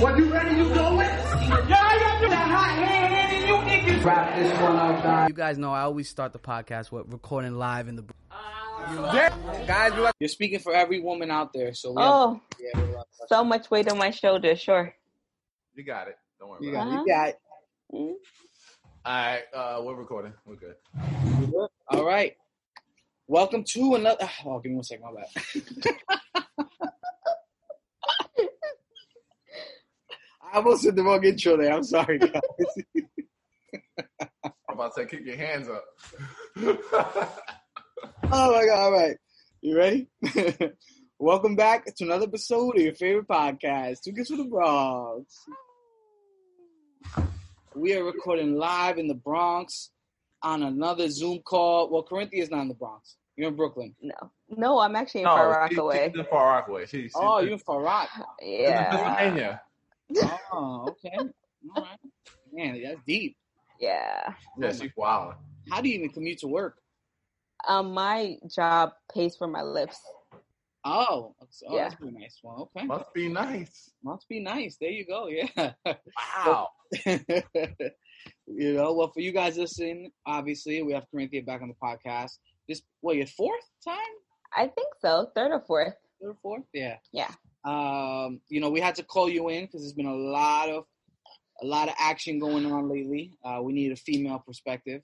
When you ready, you going? Yeah, I got that hot hand and you niggas. Wrap this one up, guys. You guys know I always start the podcast with recording live in the. Guys, you're speaking for every woman out there, so we Oh, have, yeah, we so much weight on my shoulder. Sure. You got it. Don't worry you about got, Uh-huh. you got it. Mm. it. All right, uh, we're recording. We're good. All right. Welcome to another. Oh, give me one second. My bad. I almost did the wrong intro there. I'm sorry, guys. I'm about to say, keep your hands up. Oh my god! All right, you ready? Welcome back to another episode of your favorite podcast, Two Kids from the Bronx. We are recording live in the Bronx on another Zoom call. Well, Corinthia is not in the Bronx. You're in Brooklyn. No, no, I'm actually in No, Far she- Rockaway. She's in Far Rockaway. She, she's Oh, you're in Far Rock. she's in Yeah, Pennsylvania. Oh, okay. All right. Man, that's deep. yeah. Yeah, she's wild. How do you even commute to work? Um, my job pays for my lips. Oh, oh Yeah. that's pretty nice. Well, okay. Must be nice. Must be nice. There you go. Yeah. Wow. you know, well, for you guys listening, obviously, we have Corinthia back on the podcast. This, what, your fourth time? I think so, third or fourth. Third or fourth? Yeah. Yeah. Um, you know, we had to call you in because there's been a lot of a lot of action going on lately. Uh, we need a female perspective.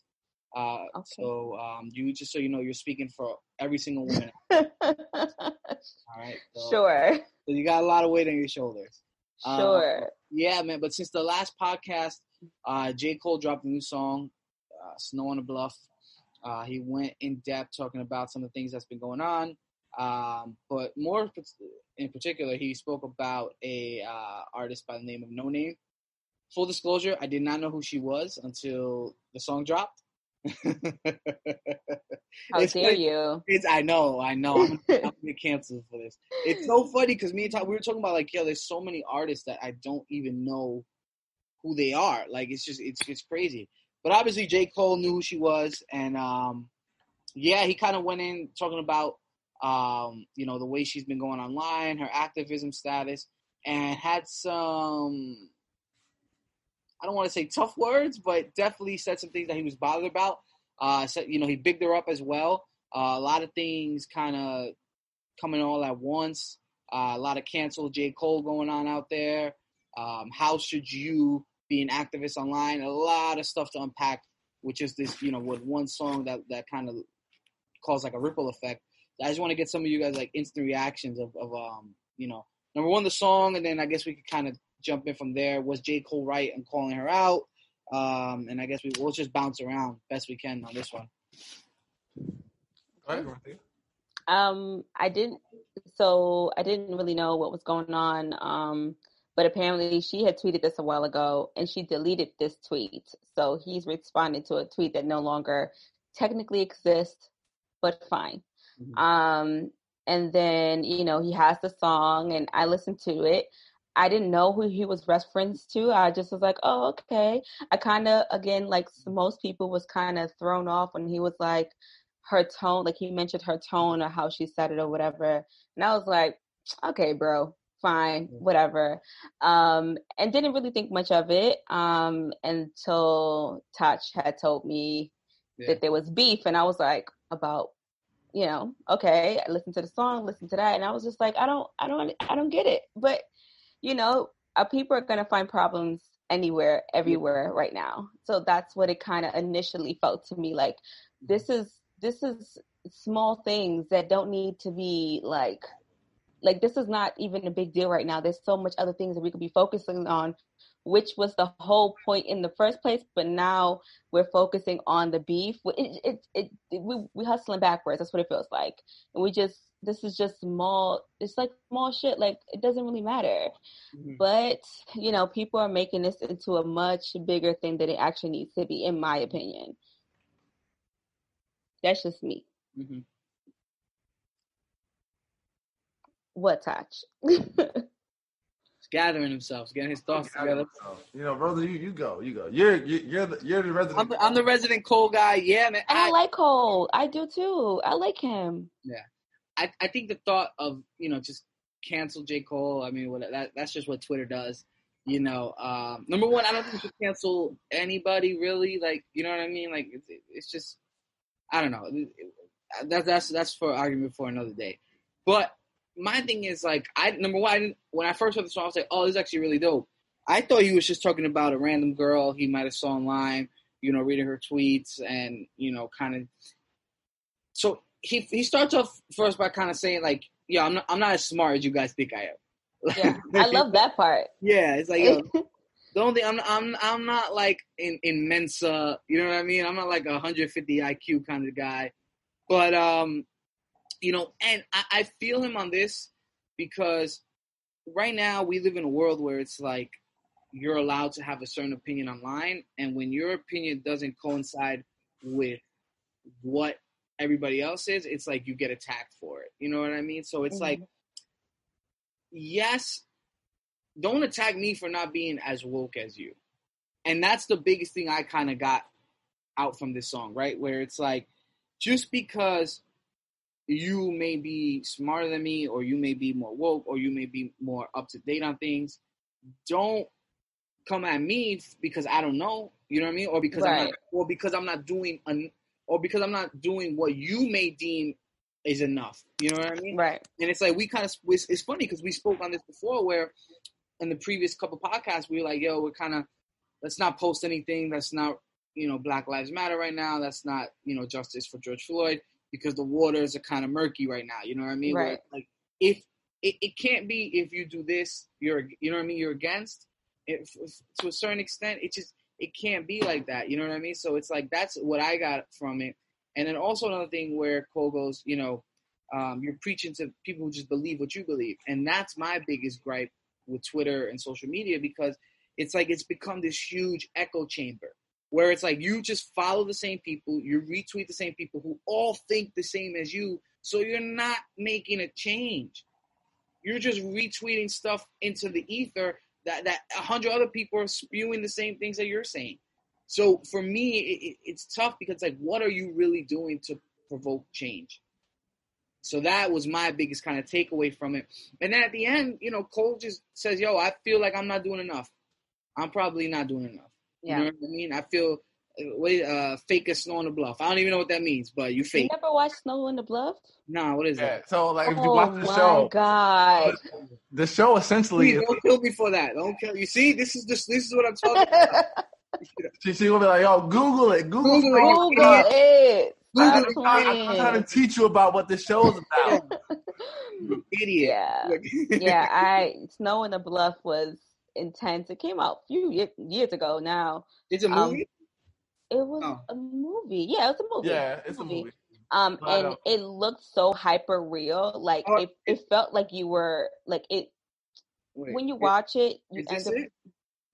Uh, Okay. So, um, you just so you know, you're speaking for every single woman. All right. So, sure, So you got a lot of weight on your shoulders. Uh, sure. Yeah, man. But since the last podcast, uh, J. Cole dropped a new song, uh, "Snow on the Bluff." Uh, he went in depth talking about some of the things that's been going on. Um, but more in particular, he spoke about a uh, artist by the name of Noname. Full disclosure: I did not know who she was until the song dropped. How It's dare you? It's I know, I know. I'm, I'm gonna get canceled for this. It's so funny because me and Ty, we were talking about like, yo, there's so many artists that I don't even know who they are. Like, it's just it's it's crazy. But obviously, J. Cole knew who she was, and um, yeah, he kind of went in talking about um, you know, the way she's been going online, her activism status, and had some. I don't want to say tough words, but definitely said some things that he was bothered about. Uh, said, you know, he bigged her up as well. Uh, a lot of things kind of coming all at once. Uh, a lot of cancel J. Cole going on out there. Um, how should you be an activist online? A lot of stuff to unpack, which is this, you know, with one song that, that kind of caused like a ripple effect. I just want to get some of you guys like instant reactions of, of um, you know, number one, the song, and then I guess we could kind of jump in from there. Was J. Cole right in calling her out? Um, and I guess we, we'll just bounce around best we can on this one. Go ahead, Um, I didn't. So I didn't really know what was going on. Um, but apparently she had tweeted this a while ago, and she deleted this tweet. So he's responded to a tweet that no longer technically exists, but fine. Mhm. Um, and then you know he has the song, and I listened to it. I didn't know who he was referenced to. I just was like, oh, okay. I kind of, again, like most people, was kind of thrown off when he was like, her tone, like he mentioned her tone or how she said it or whatever. And I was like, okay, bro, fine, whatever. Um, and didn't really think much of it um, until Taj had told me Yeah. that there was beef. And I was like, about, you know, okay, I listened to the song, listen to that. And I was just like, I don't, I don't, I don't get it. But, you know, uh, people are going to find problems anywhere, everywhere right now. So that's what it kind of initially felt to me like this is this is small things that don't need to be like like this is not even a big deal right now. There's so much other things that we could be focusing on which was the whole point in the first place but now we're focusing on the beef. It it, it, it we we hustling backwards. That's what it feels like. And we just this is just small it's like small shit. Like it doesn't really matter. Mhm. but you know people are making this into a much bigger thing than it actually needs to be in my opinion. That's just me. Mhm. What Taj He's gathering himself, getting his thoughts together. You know, brother, you, you go, you go. You're you, you're the you're the resident. I'm the, I'm the resident Cole guy. Yeah, man. and I, like Cole. I do too. I like him. Yeah, I, I think the thought of you know just cancel J Cole. I mean, what, that that's just what Twitter does. You know, um, number one, I don't think you should cancel anybody really. Like, you know what I mean? Like, it's, it's just, I don't know. That's that's that's for argument for another day. But my thing is like, I number one, I didn't, when I first heard the song, I was like, oh, this is actually really dope. I thought he was just talking about a random girl he might have saw online, you know, reading her tweets and you know, kind of. So he he starts off first by kind of saying like, "Yeah, I'm not I'm not as smart as you guys think I am." Yeah, I love that part. Yeah, it's like yo, the only thing I'm I'm I'm not like in in Mensa, you know what I mean? I'm not like a 150 IQ kind of guy, but um, you know, and I, I feel him on this because right now we live in a world where it's like you're allowed to have a certain opinion online, and when your opinion doesn't coincide with what everybody else is, it's like you get attacked for it. You know what I mean? So it's Mhm. like, yes, don't attack me for not being as woke as you. And that's the biggest thing I kind of got out from this song, right? Where it's like, just because you may be smarter than me, or you may be more woke, or you may be more up to date on things, don't come at me because I don't know. You know what I mean? Or because I'm not, or because I'm not doing, an, or because I'm not doing what you may deem is enough. You know what I mean? Right. And it's like we kind of it's, it's funny because we spoke on this before, where in the previous couple podcasts we were like, "Yo, we're kind of let's not post anything that's not you know Black Lives Matter right now. That's not you know justice for George Floyd because the waters are kind of murky right now. You know what I mean? Where, Right. like if it, it can't be if you do this, you're you know what I mean. You're against it f- to a certain extent. It just it can't be like that. You know what I mean? So it's like that's what I got from it. And then also another thing where Cole goes, you know, um, you're preaching to people who just believe what you believe, and that's my biggest gripe with Twitter and social media because it's like it's become this huge echo chamber where it's like you just follow the same people, you retweet the same people who all think the same as you, so you're not making a change. You're just retweeting stuff into the ether that that a hundred other people are spewing the same things that you're saying. So for me, it, it, it's tough because like, what are you really doing to provoke change? So that was my biggest kind of takeaway from it. And then at the end, you know, Cole just says, "Yo, I feel like I'm not doing enough. I'm probably not doing enough." Yeah. You know what I mean? I feel uh, wait, uh, fake as snow on the bluff. I don't even know what that means, but you You fake. never watched Snow in the Bluff? Nah, what is Yeah. that? So like, if you oh watch the my show, god! the show essentially, Please don't kill me for that. Don't kill. You see, this is just this is what I'm talking about. she, she gonna be like, "Yo, Google it, Google, Google it." it. Google it. Google it. I'm, trying, I'm trying to teach you about what the show's about. Idiot. Yeah. yeah, I Snow in the Bluff was intense. It came out a few ye- years ago now. It's a Um, movie. It was Oh. a movie. Yeah, it was a movie. yeah, it's a movie. Um, I and it looked so hyper real. Like Oh, it, it felt like you were like it Wait, when you watch it. You end up, it?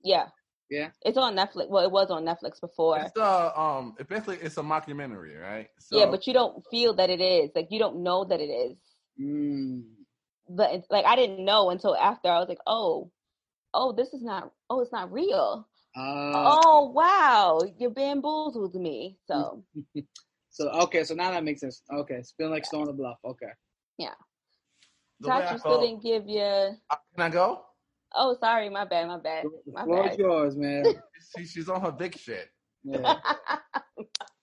yeah, Yeah. it's on Netflix. Well, it was on Netflix before. It's uh um, it basically it's a mockumentary, right? So, yeah, but you don't feel that it is. Like you don't know that it is. Mm. But it's, like I didn't know until after. I was like, oh, oh, this is not. Oh, it's not real. Uh, oh wow, you're bamboozled me. So So okay, so now that makes sense. Okay, spin like snow on the bluff. Okay. Yeah. way I still didn't give you. Uh, Can I go? Oh, sorry, my bad, my bad, The my floor is bad. yours, man. She, she's on her big shit. Yeah.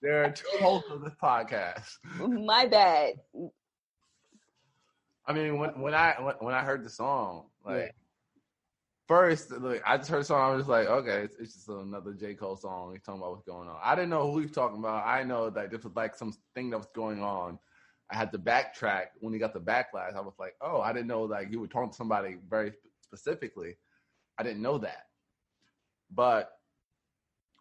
There are two hosts of this podcast. my bad. I mean, when when I when, when I heard the song, like Yeah. First, like I just heard song, I was like, okay, it's, it's just another J Cole song. He's talking about what's going on. I didn't know who he was talking about. I know that this was like some thing that was going on. I had to backtrack when he got the backlash. I was like, oh, I didn't know like you were talking to somebody very specifically. I didn't know that, but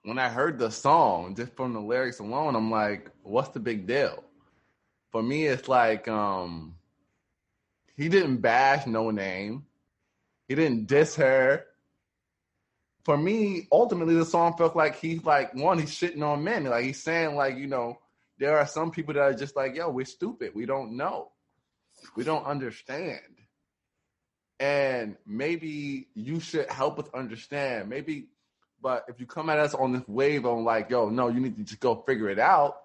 when I heard the song, just from the lyrics alone, I'm like, what's the big deal? For me, it's like um he didn't bash Noname. He didn't diss her. For me, ultimately the song felt like he's like one, he's shitting on men. Like he's saying, like, you know, there are some people that are just like, yo, we're stupid. We don't know. We don't understand. And maybe you should help us understand. Maybe, but if you come at us on this wave on like, yo, no, you need to just go figure it out,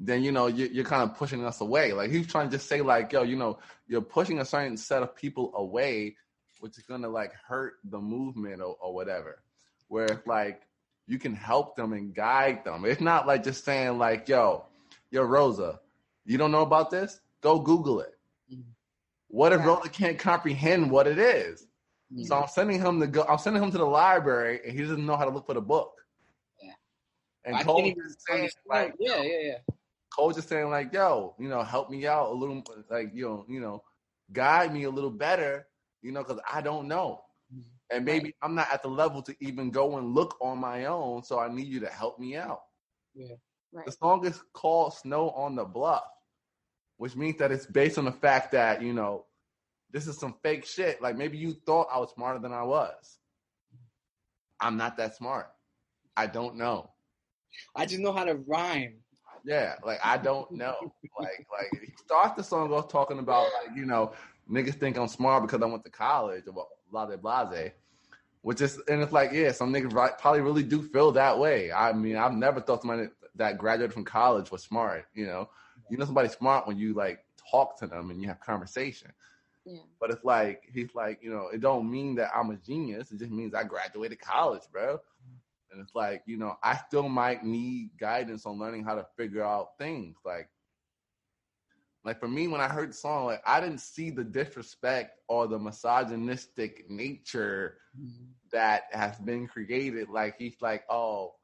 then you know you, you're kind of pushing us away. Like he's trying to just say like, yo, you know, you're pushing a certain set of people away, which is gonna like hurt the movement or, or whatever. Where if like you can help them and guide them. It's not like just saying like, yo, yo, Rosa, you don't know about this? Go Google it. Mhm. What if Yeah. Rosa can't comprehend what it is? Mhm. So I'm sending him to go. I'm sending him to the library, and he doesn't know how to look for the book. Yeah. And I Cole just saying like, yeah, yeah, yeah. Cole just saying like, yo, you know, help me out a little, like you know, you know, guide me a little better, you know, because I don't know, Mhm. and maybe I'm not at the level to even go and look on my own. So I need you to help me out. Right. The song is called "Snow on the Bluff," which means that it's based on the fact that you know this is some fake shit. Like maybe you thought I was smarter than I was. I'm not that smart. I don't know. I just know how to rhyme. Yeah, like I don't know. like like he starts the song off talking about like you know niggas think I'm smart because I went to college or blah blah blase. Which is and it's like yeah, some niggas probably really do feel that way. I mean, I've never thought somebody that graduated from college was smart. You know, you know somebody's smart when you like talk to them and you have conversation. Yeah. But it's like he's like, you know, it don't mean that I'm a genius. It just means I graduated college, bro. And it's like, you know, I still might need guidance on learning how to figure out things. Like, like for me, when I heard the song, like I didn't see the disrespect or the misogynistic nature mm-hmm. that has been created. Like he's like, oh,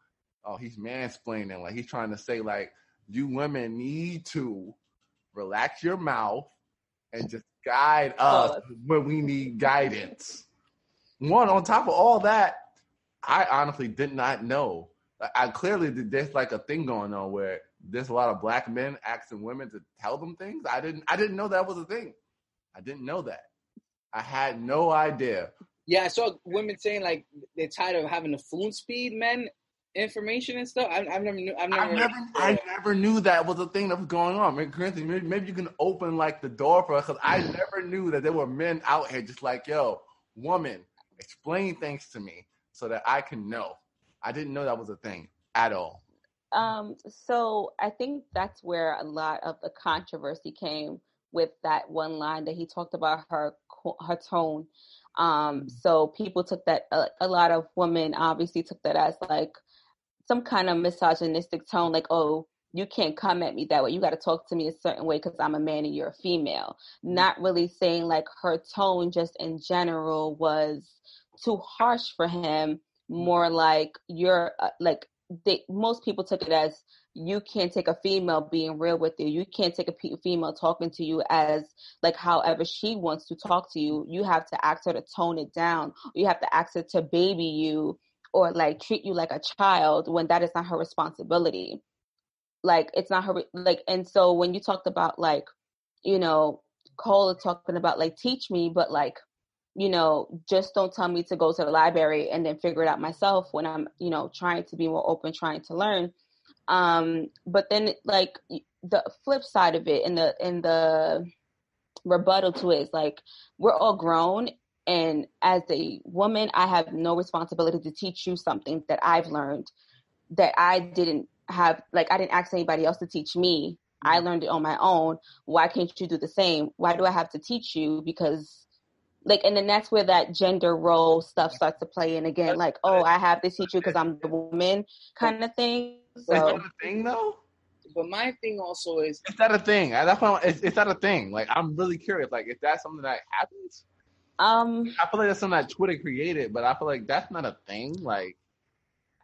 oh, he's mansplaining. Like he's trying to say, like, you women need to relax your mouth and just guide oh, us when we need guidance. One on top of all that, I honestly did not know. I clearly did. There's like a thing going on where there's a lot of black men asking women to tell them things. I didn't. I didn't know that was a thing. I didn't know that. I had no idea. Yeah, I saw women saying like they're tired of having to phone speed men information and stuff. I, I've never knew. I've never. I never, I never knew that was a thing that was going on. Maybe, maybe, maybe you can open like the door for us because I mm. never knew that there were men out here just like, yo, woman, explain things to me so that I can know. I didn't know that was a thing at all. Um, so I think that's where a lot of the controversy came with that one line that he talked about her her tone. Um, so people took that a, a lot of women obviously took that as like some kind of misogynistic tone, like oh you can't come at me that way. You got to talk to me a certain way because I'm a man and you're a female. Not really saying like her tone just in general was too harsh for him. More like you're uh, like they most people took it as you can't take a female being real with you. You can't take a female talking to you as like however she wants to talk to you. You have to ask her to tone it down. You have to ask her to baby you or like treat you like a child when that is not her responsibility. Like it's not her re- like and so when you talked about like you know Cole talking about like teach me but like you know, just don't tell me to go to the library and then figure it out myself when I'm, you know, trying to be more open, trying to learn. Um, but then like the flip side of it and the and the rebuttal to it is like we're all grown and as a woman I have no responsibility to teach you something that I've learned that I didn't have like I didn't ask anybody else to teach me. I learned it on my own. Why can't you do the same? Why do I have to teach you? Because like and then that's where that gender role stuff starts to play in again like oh i have to teach you because i'm the woman kind of thing Is that so a thing though? But my thing also is Is that a thing? That's why I'm- is, is that a thing? Like I'm really curious. Like if that's something that happens, um I feel like that's something that Twitter created, but I feel like that's not a thing. Like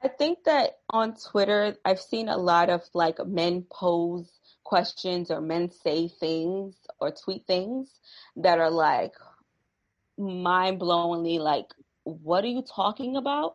i think that on twitter i've seen a lot of like men pose questions or men say things or tweet things that are like mind-blowingly like what are you talking about?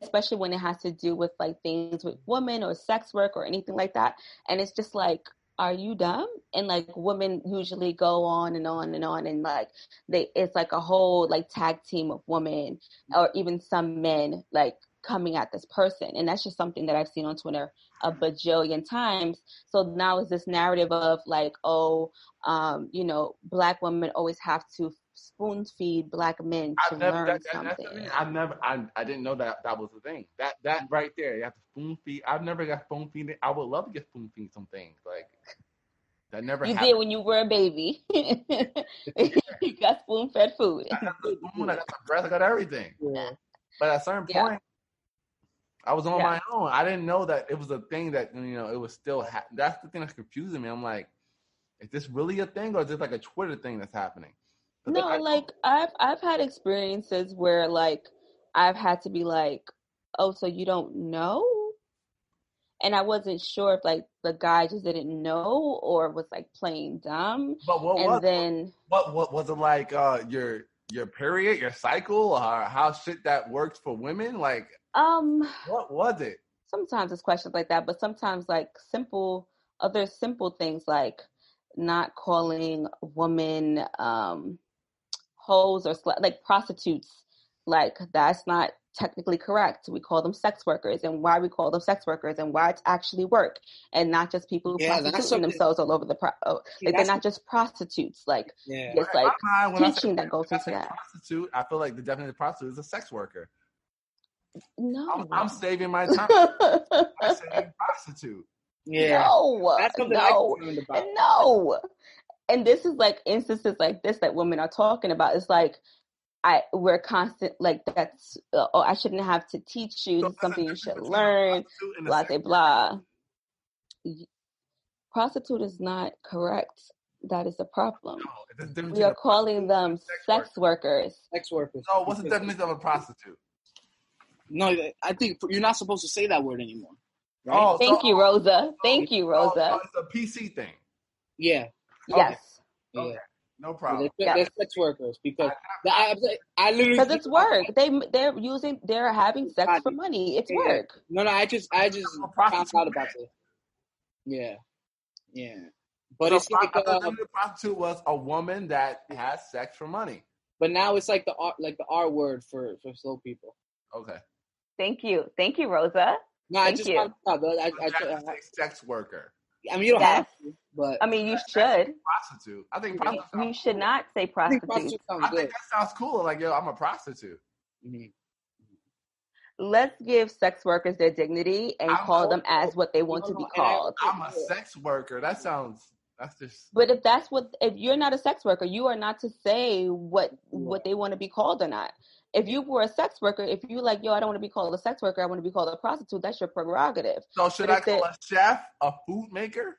Especially when it has to do with like things with women or sex work or anything like that. And it's just like are you dumb? And like women usually go on and on and on and like they it's like a whole like tag team of women or even some men like coming at this person. And that's just something that i've seen on twitter a bajillion times. So now is this narrative of like oh um you know black women always have to spoon feed black men to never, learn that, that, something. I never, I, I didn't know that that was the thing. That that right there, you have to spoon feed. I've never got spoon feed. I would love to get spoon feed some things like that. Never You happened. did when you were a baby. you got spoon fed food. I got the spoon, I got the breast, I got everything. Yeah. But at a certain Yeah. point, I was on Yeah. my own. I didn't know that it was a thing that you know it was still. Ha- that's the thing that's confusing me. I'm like, is this really a thing or is this like a Twitter thing that's happening? No, I- like I've I've had experiences where like I've had to be like, oh, so you don't know? And I wasn't sure if like the guy just didn't know or was like playing dumb. But what and was then what what was it like? Uh, your your period, your cycle, or how shit that works for women? Like, um what was it? sometimes it's questions like that, but sometimes like simple other simple things like not calling women um hoes or slut, like prostitutes like that's not technically correct we call them sex workers and why we call them sex workers and why it's actually work and not just people who Yeah, that's prostituting themselves all over the pro- oh, See, like they're not just prostitutes like Yeah. it's like my mind, when I say- teaching that goes into that Prostitute, I feel like the definition of prostitute is a sex worker. no I'm, I'm saving my time. I say prostitute. Yeah. no That's something I no concerned about. No. And this is like instances like this that women are talking about. It's like I we're constant like that's uh, oh I shouldn't have to teach you. So This is there's a something you should learn. prostitute and a Blah blah blah. Prostitute is not correct. That is the problem. No, there's a difference We are calling them sex sex workers. Sex workers. No, what's the definition of a prostitute? No, I think you're not supposed to say that word anymore. Right? Oh, Thank so- you, Rosa. Thank you, oh, Rosa. it's a PC thing. Yeah. Okay. Yes. Yeah. Okay. No They're, problem. They're sex workers because I, I, I literally Because it's work. They they're using they're having sex for money. It's Yeah. work. No, no, I just I just I'm found out about man. this. Yeah, yeah, but So it's like pro- I thought uh, the prostitute was a woman that has sex for money. but now it's like the R like the R word for for slow people. Okay. Thank you. Thank you, Rosa. No, I Thank just you. found out. though. I, I, You have to I, sex worker. I mean, you don't Yes. have to, but I mean, you should. Prostitute. I think prostitute. You sounds should cool. not say I think prostitute. prostitute sounds I good. think that sounds cool. Like, yo, I'm a prostitute. Mhm. Let's give sex workers their dignity and I'm call them also- as what they want to be no, called. I'm a sex worker. That sounds. That's just. But if that's what, if you're not a sex worker, you are not to say what what they want to be called or not. If you were a sex worker, if you like, yo, I don't want to be called a sex worker, I want to be called a prostitute. That's your prerogative. So should But I call it- a chef a food maker?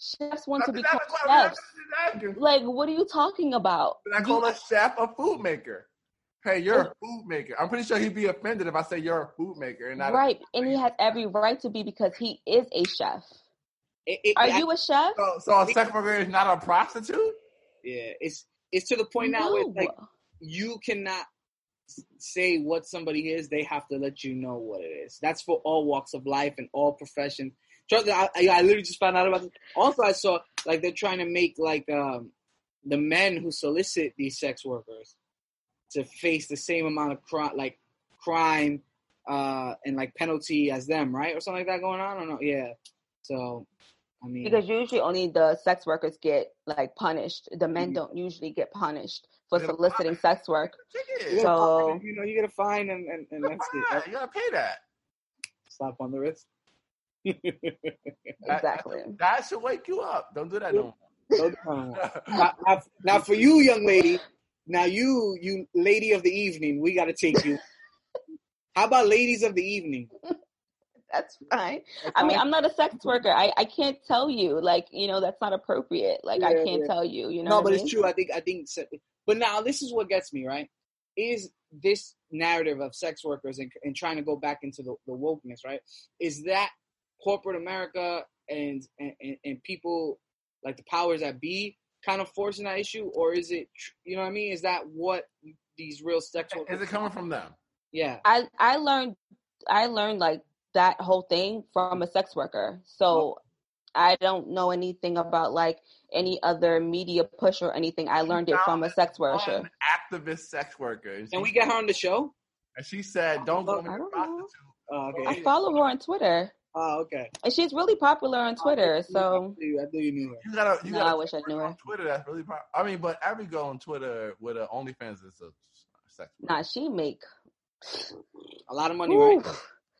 Chefs want to be called what chefs. Like, what are you talking about? Should I You- call a chef a food maker? Hey, you're a food maker. I'm pretty sure he'd be offended if I say you're a food maker and not right, A and he has every right to be because he is a chef. It, it, Are I- you a chef? so, so a sex worker is not a prostitute? Yeah, it's it's to the point now where it's like you cannot say what somebody is. They have to let you know what it is. That's for all walks of life and all professions. Trust me, I, I, literally just found out about this. Also, I saw like they're trying to make like um, the men who solicit these sex workers to face the same amount of crime, like crime uh, and like penalty as them, right, or something like that going on. I don't know. Yeah. So, I mean, Because usually only the sex workers get like punished. The men Mhm. don't usually get punished for Yeah, soliciting sex work. you, So- find- you know, you get a fine and, and, and that's it. Yeah, you gotta pay that. Slap on the wrist. Exactly. That should wake you up. Don't do that no No, no. more. now, now, now for you, young lady, now you, you lady of the evening, we got to take you. How about ladies of the evening? That's fine. I mean, I'm not a sex worker. I, I can't tell you. Like, you know, that's not appropriate. Like, I can't yeah. tell you. You know no, but I it's true. I think, I think. se- But now this is what gets me right. Is this narrative of sex workers and, and trying to go back into the, the wokeness, right? Is that corporate America and, and and and people like the powers that be kind of forcing that issue, or is it, you know what I mean? Is that what these real sex workers? Is it coming from them? Yeah. I I learned I learned like that whole thing from a sex worker. So I don't know anything about like any other media push or anything. I learned it from a sex worker. Activist sex worker. And Can we get her on the show? And she said, "Don't go I don't know. prostitute." Oh, I follow her on Twitter. Oh, okay. And she's really popular on oh, Twitter. So I knew, I knew you knew her. You gotta, you No, gotta I wish I knew her. on Twitter. That's really. Pro- I mean, but every girl on Twitter with a OnlyFans is a sex. worker. nah, she make. A lot of money, right?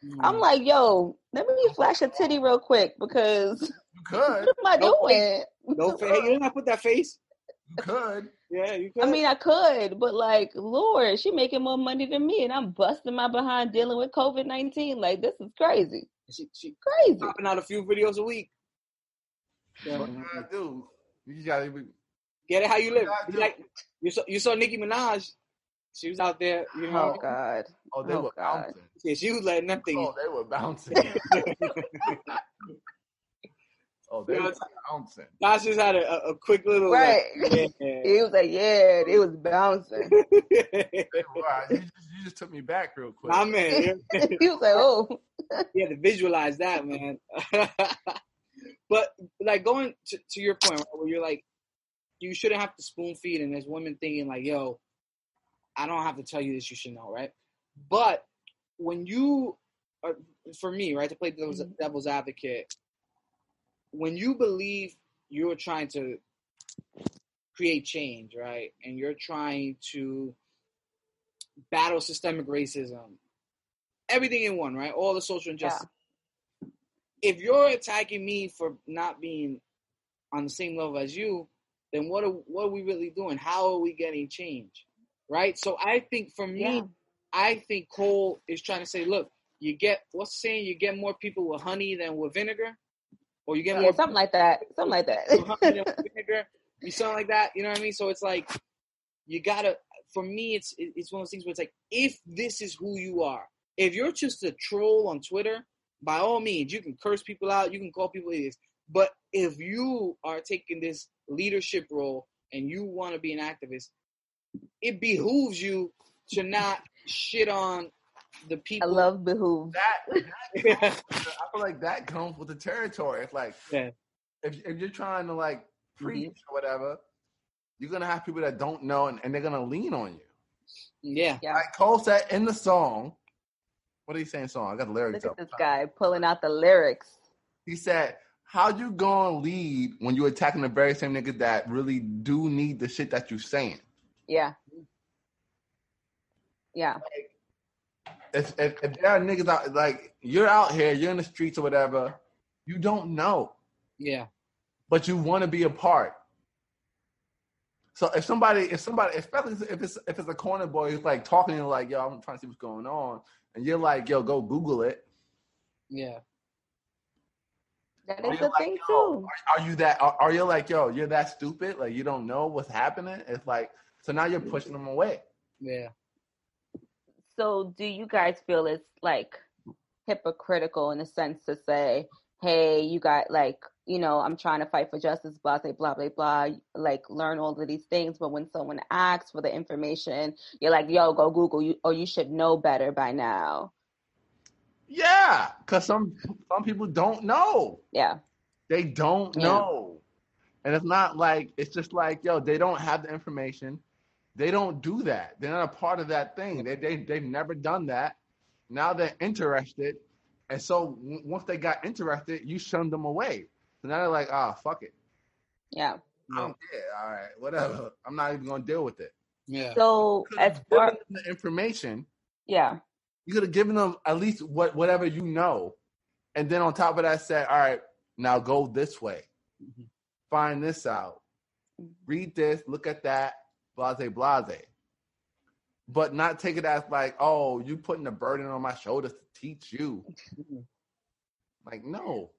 Oof. I'm mm. like, yo, let me flash a titty real quick because You could, what am I Nope. doing? no face. You didn't have to put that face. you could. Yeah, you could. I mean, I could, but like, Lord, she making more money than me, and I'm busting my behind dealing with COVID nineteen. Like, this is crazy, she, she crazy. popping out a few videos a week. Yeah. What you gotta do? You gotta. Be, Get it how you live. You like you saw you saw Nicki Minaj. She was out there, you know. Oh know. God, oh, they Oh, were God. bouncing. Yeah, she was letting them things. Oh, they were bouncing. oh, they You know, were bouncing. Nas just had a, a, a quick little right? Like, yeah. he was like, yeah, it was bouncing. They were. Uh, you just, you just took me back real quick. My man, yeah. he was like, oh, you had to visualize that, man. but like going to, to your point, right, where you're like, you shouldn't have to spoon feed, and there's women thinking like, yo, I don't have to tell you this, you should know, right? But when you, are, for me, right, to play devil's, Mhm. devil's advocate, when you believe you're trying to create change, right, and you're trying to battle systemic racism, everything in one, right, all the social injustice if you're attacking me for not being on the same level as you, then what are what are we really doing? How are we getting change? Right? So I think for me, Yeah. I think Cole is trying to say, look, you get what's saying, you get more people with honey than with vinegar? Or you get yeah, more something like that, something like people with honey than that. with vinegar? You sound like that, you know what I mean? So it's like you gotta for me it's it's one of those things where it's like if this is who you are, if you're just a troll on Twitter, by all means, you can curse people out, you can call people idiots. But if you are taking this leadership role and you want to be an activist, it behooves you to not shit on the people. I love behoove. That, that I feel like that comes with the territory. It's like Yeah. if if you're trying to like preach Mm-hmm. or whatever, you're gonna have people that don't know and, and they're gonna lean on you. yeah. Yeah. Like Cole said in the song, what are you saying? Song? I got the lyrics Look up. at this guy pulling out the lyrics. He said, "How you gonna lead when you attacking the very same niggas that really do need the shit that you're saying? Yeah. Yeah. If, if if there are niggas out like you're out here, you're in the streets or whatever, you don't know, Yeah. but you want to be a part. So if somebody, if somebody, especially if it's if it's a corner boy who's like talking to you like, yo, I'm trying to see what's going on, and you're like, yo, go Google it. Yeah. That Are is you the like, thing too. Are, are you that? Are, are you like, yo, you're that stupid? Like you don't know what's happening? It's like so now you're pushing them away. Yeah. So do you guys feel it's like hypocritical in a sense to say, hey, you got like, you know, I'm trying to fight for justice, blah, blah, blah, blah, blah, like learn all of these things. But when someone asks for the information, you're like, yo, go Google you or you should know better by now. Yeah, because some some people don't know. Yeah. They don't Yeah. know. And it's not like it's just like, yo, they don't have the information. They don't do that. They're not a part of that thing. They they they've never done that. Now they're interested. And so w- once they got interested, you shunned them away. So now they're like, ah, fuck it. Yeah. I don't care. All right, whatever. I'm not even gonna deal with it. Yeah. So as could've far given them the information, yeah. you could have given them at least what whatever you know. And then on top of that said, all right, now go this way. Mhm. Find this out. Read this, look at that, blase blase. But not take it as like, oh, you putting a burden on my shoulders to teach you. Like, no.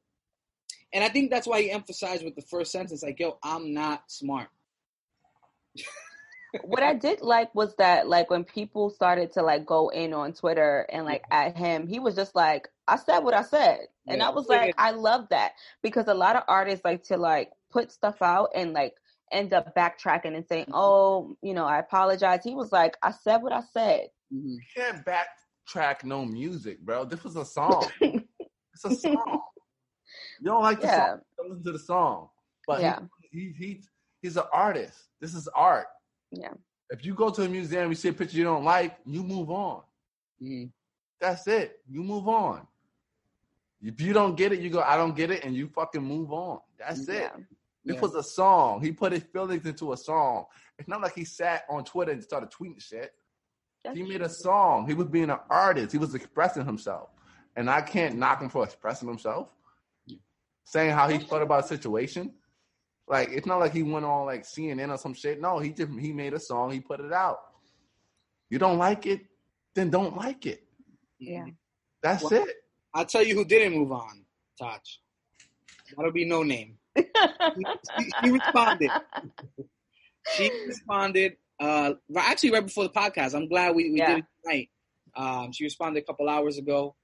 And I think that's why he emphasized with the first sentence, like, yo, I'm not smart. what I did like was that like when people started to like go in on Twitter and like at him, he was just like, I said what I said. And Yeah. I was like, I love that because a lot of artists like to like put stuff out and like end up backtracking and saying, Oh, you know, I apologize. He was like, I said what I said. Mhm. You can't backtrack no music, bro. This was a song. it's a song. You don't like the Yeah. song, listen to the song. But Yeah. he, he, he he's an artist. This is art. Yeah. If you go to a museum, you see a picture you don't like, you move on. Mhm. That's it. You move on. If you don't get it, you go, I don't get it, and you fucking move on. That's it. Yeah. This Yeah. was a song. He put his feelings into a song. It's not like he sat on Twitter and started tweeting shit. That's He made a song. He was being an artist. He was expressing himself. And I can't knock him for expressing himself. Saying how he felt about a situation. Like it's not like he went on like CNN or some shit. No, he just he made a song, he put it out. You don't like it, then don't like it. Yeah. That's Well- it. I'll tell you who didn't move on, Taj. That'll be Noname. She, she responded. She responded. Uh, actually, right before the podcast. I'm glad we, we Yeah. did it tonight. Um, she responded a couple hours ago.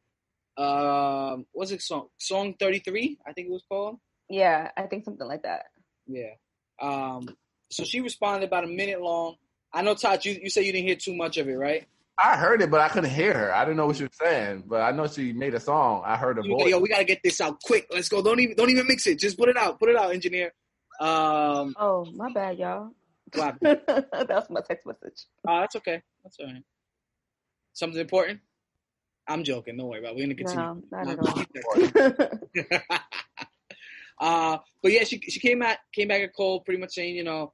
Um, what's it song? Song 33, I think it was called. yeah, I think something like that. Yeah. Um, so she responded about a minute long. I know, Todd, you, you said you didn't hear too much of it, right? I heard it, but I couldn't hear her. I didn't know what she was saying, but I know she made a song. I heard her You- voice. Yo, we gotta get this out quick. Let's go. Don't even don't even mix it. Just put it out. Put it out, engineer. Um, Oh, my bad, y'all. what? That's my text message. Oh, that's okay. That's all right. Something important? I'm joking. Don't worry about it. We're going to continue. No, not at all. uh, but yeah, she she came at came back at Cole pretty much saying, you know,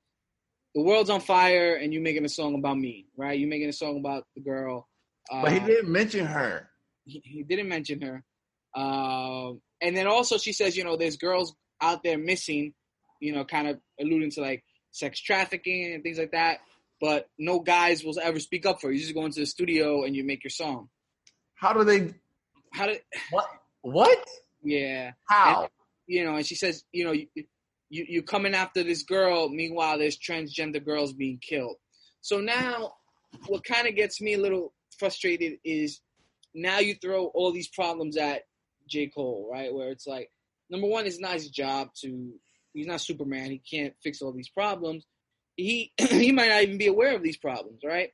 the world's on fire and you're making a song about me, right? You're making a song about the girl. Uh, but he didn't mention her. he, he didn't mention her. Um, and then also she says, you know, there's girls out there missing, you know, kind of alluding to like sex trafficking and things like that. But no guys will ever speak up for you. You just go into the studio and you make your song. How do they How did? what what? Yeah, How? you know. And she says, you know, you you coming after this girl. Meanwhile, there's transgender girls being killed. So now, what kind of gets me a little frustrated is now you throw all these problems at J. Cole, right? Where it's like, number one, it's not his job to. He's not Superman. He can't fix all these problems. He he might not even be aware of these problems, right?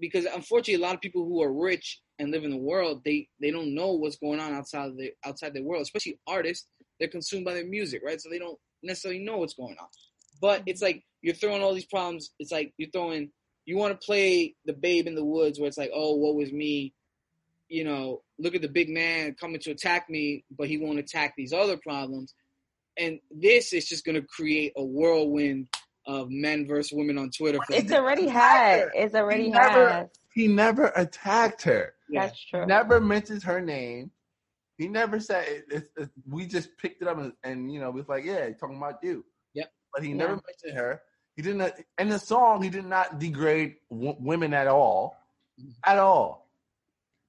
Because unfortunately, a lot of people who are rich and live in the world, they they don't know what's going on outside of the outside their world. Especially artists, they're consumed by their music, right? So they don't necessarily know what's going on. But it's like you're throwing all these problems. It's like you're throwing. You want to play the babe in the woods, where it's like, oh, what was me? You know, look at the big man coming to attack me, but he won't attack these other problems. And this is just going to create a whirlwind of men versus women on Twitter. For it's already had. It's already He never- had. He never attacked her. yeah. That's true. Never mentions her name. He never said it, it, it- we just picked it up and, and you know we was like yeah talking about you. Yep. But he Yeah. never mentioned her. He didn't in the song. He did not degrade w- women at all, at all,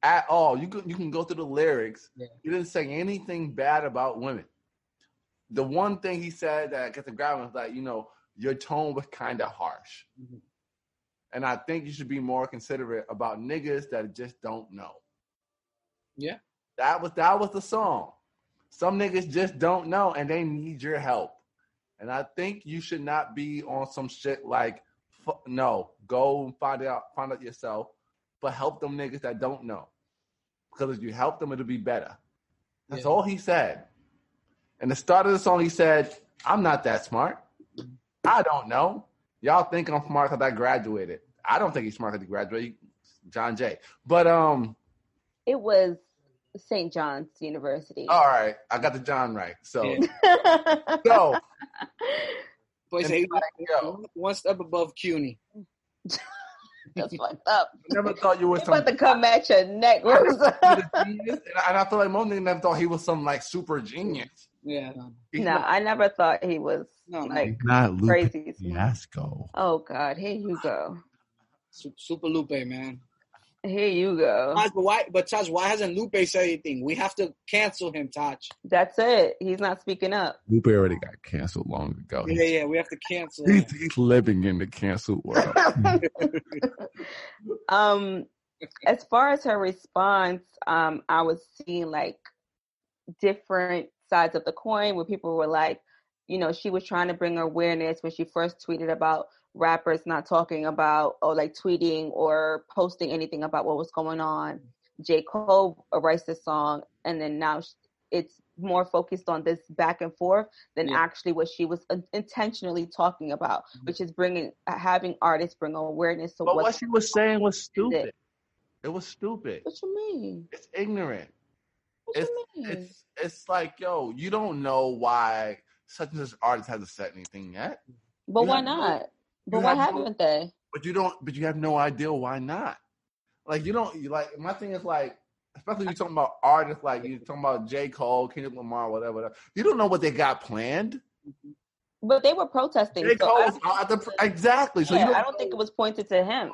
at all. You can you can go through the lyrics. Yeah. He didn't say anything bad about women. The one thing he said that I gets the ground was like you know your tone was kind of harsh. Mhm. And I think you should be more considerate about niggas that just don't know. Yeah. That was that was the song. Some niggas just don't know and they need your help. And I think you should not be on some shit like fu- no, go and find out find out yourself, but help them niggas that don't know. Because if you help them it'll be better. That's Yeah. all he said. And the start of the song he said, "I'm not that smart. I don't know. Y'all think I'm smart because I graduated. I don't think he's smart because he graduated. John Jay. But um, It was St. John's University. all right, I got the John right. So Yeah. so But And say, like, yo. one, one step above CUNY. That's fucked up. I never thought you were He some about to come at your neck, Rosa. and I, and feel like most niggas never thought he was some like super genius. Yeah, no, He's no, not- I never thought he was no, no. like not crazy. smart. Fiasco. Oh God, here you go. Super Lupe, man. Here you go. Taj, but why? But Taj, why hasn't Lupe said anything? We have to cancel him, Taj. That's it. He's not speaking up. Lupe already got canceled long ago. Yeah, yeah, we have to cancel him. He's, he's living in the canceled world. um, as far as her response, um, I was seeing like different sides of the coin where people were like, you know, she was trying to bring awareness when she first tweeted about rappers not talking about or like tweeting or posting anything about what was going on. J. Cole writes the song, and then now it's more focused on this back and forth than Yeah. actually what she was intentionally talking about, mm-hmm. which is bringing having artists bring awareness to but what she was saying was stupid. It was stupid. What you mean? It's ignorant. What it's you mean? it's it's like yo, you don't know why such and such artist hasn't said anything yet, but you why not? But you why have, haven't they? but you don't. But you have no idea why not. Like you don't. You like my thing is like. Especially you're talking about artists like you're talking about J. Cole, Kendrick Lamar, whatever, whatever. You don't know what they got planned. Mm-hmm. But they were protesting. J. so Cole I, was the exactly. So yeah, you don't I don't think it was pointed to him.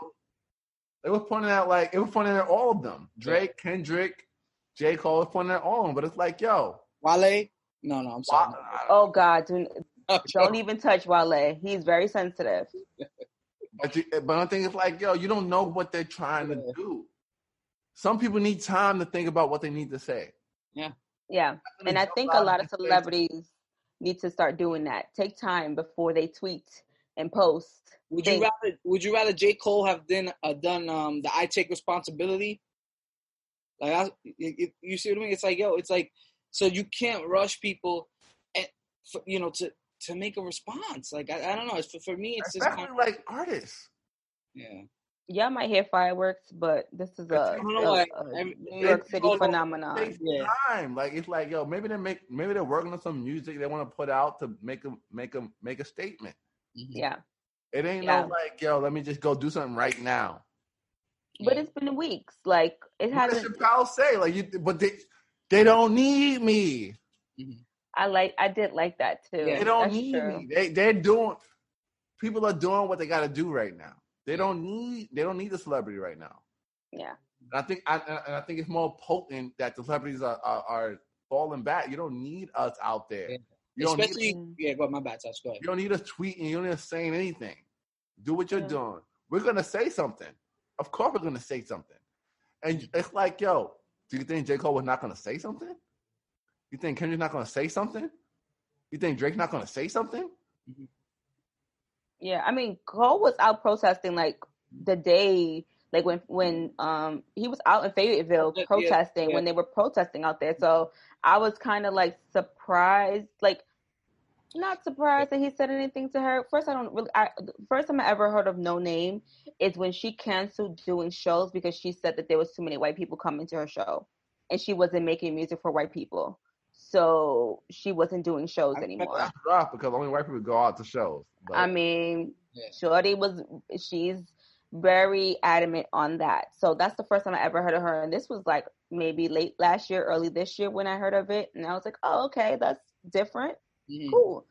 It was pointing at like it was pointing at all of them. Drake, Kendrick, J. Cole was pointing at all of them. But it's like, yo, Wale? No, no, I'm sorry. why, Oh God, do, Oh, don't even touch Wale. He's very sensitive. but, you, but I think it's like, yo, you don't know what they're trying to do. Some people need time to think about what they need to say. Yeah, Yeah. and I think a lot of celebrities need to start doing that. Take time before they tweet and post. Would you rather? Would you rather J Cole have done uh, done um the I take responsibility? Like I, it, it- you see what I mean? It's like yo, it's like so you can't rush people, and you know to to make a response. Like I, I don't know. It's for, for me, it's just Especially kind of, like artists. yeah. Y'all might hear fireworks, but this is a, I a- like, a every- New York City phenomenon. Yeah. time. Like it's like, yo, maybe they make maybe they're working on some music they want to put out to make a make a make a statement. Mhm. Yeah, It ain't Yeah. no like, yo, let me just go do something right now. but Yeah. it's been weeks. Like it What hasn't. What does Chappelle say? Like you but they they don't need me. I like. I did like that too. Yeah. They don't That's need true. me. They they're doing people are doing what they gotta do right now. They don't need they don't need the celebrity right now. Yeah, And I think I and I think it's more potent that the celebrities are, are, are falling back. You don't need us out there. Yeah. You don't need Especially, Mm. yeah. Go ahead, my bad, touch. Go ahead. You don't need us tweeting. You don't need us saying anything. Do what you're Yeah. doing. We're gonna say something. Of course, we're gonna say something. And it's like, yo, do you think J Cole was not gonna say something? You think Kendrick's not gonna say something? You think Drake's not gonna say something? yeah. I mean, Cole was out protesting like the day, like when when um he was out in Fayetteville Yeah, yeah, protesting yeah. when they were protesting out there. So I was kind of like surprised, like not surprised that he said anything to her. First, I don't really. I, first time I ever heard of Noname is when she canceled doing shows because she said that there was too many white people coming to her show, and she wasn't making music for white people, so she wasn't doing shows I anymore. That's rough because only white people go out to shows. But I mean, Yeah. Shorty was she's very adamant on that. So that's the first time I ever heard of her, and this was like maybe late last year, early this year when I heard of it, and I was like, oh, okay, that's different Mhm. cool.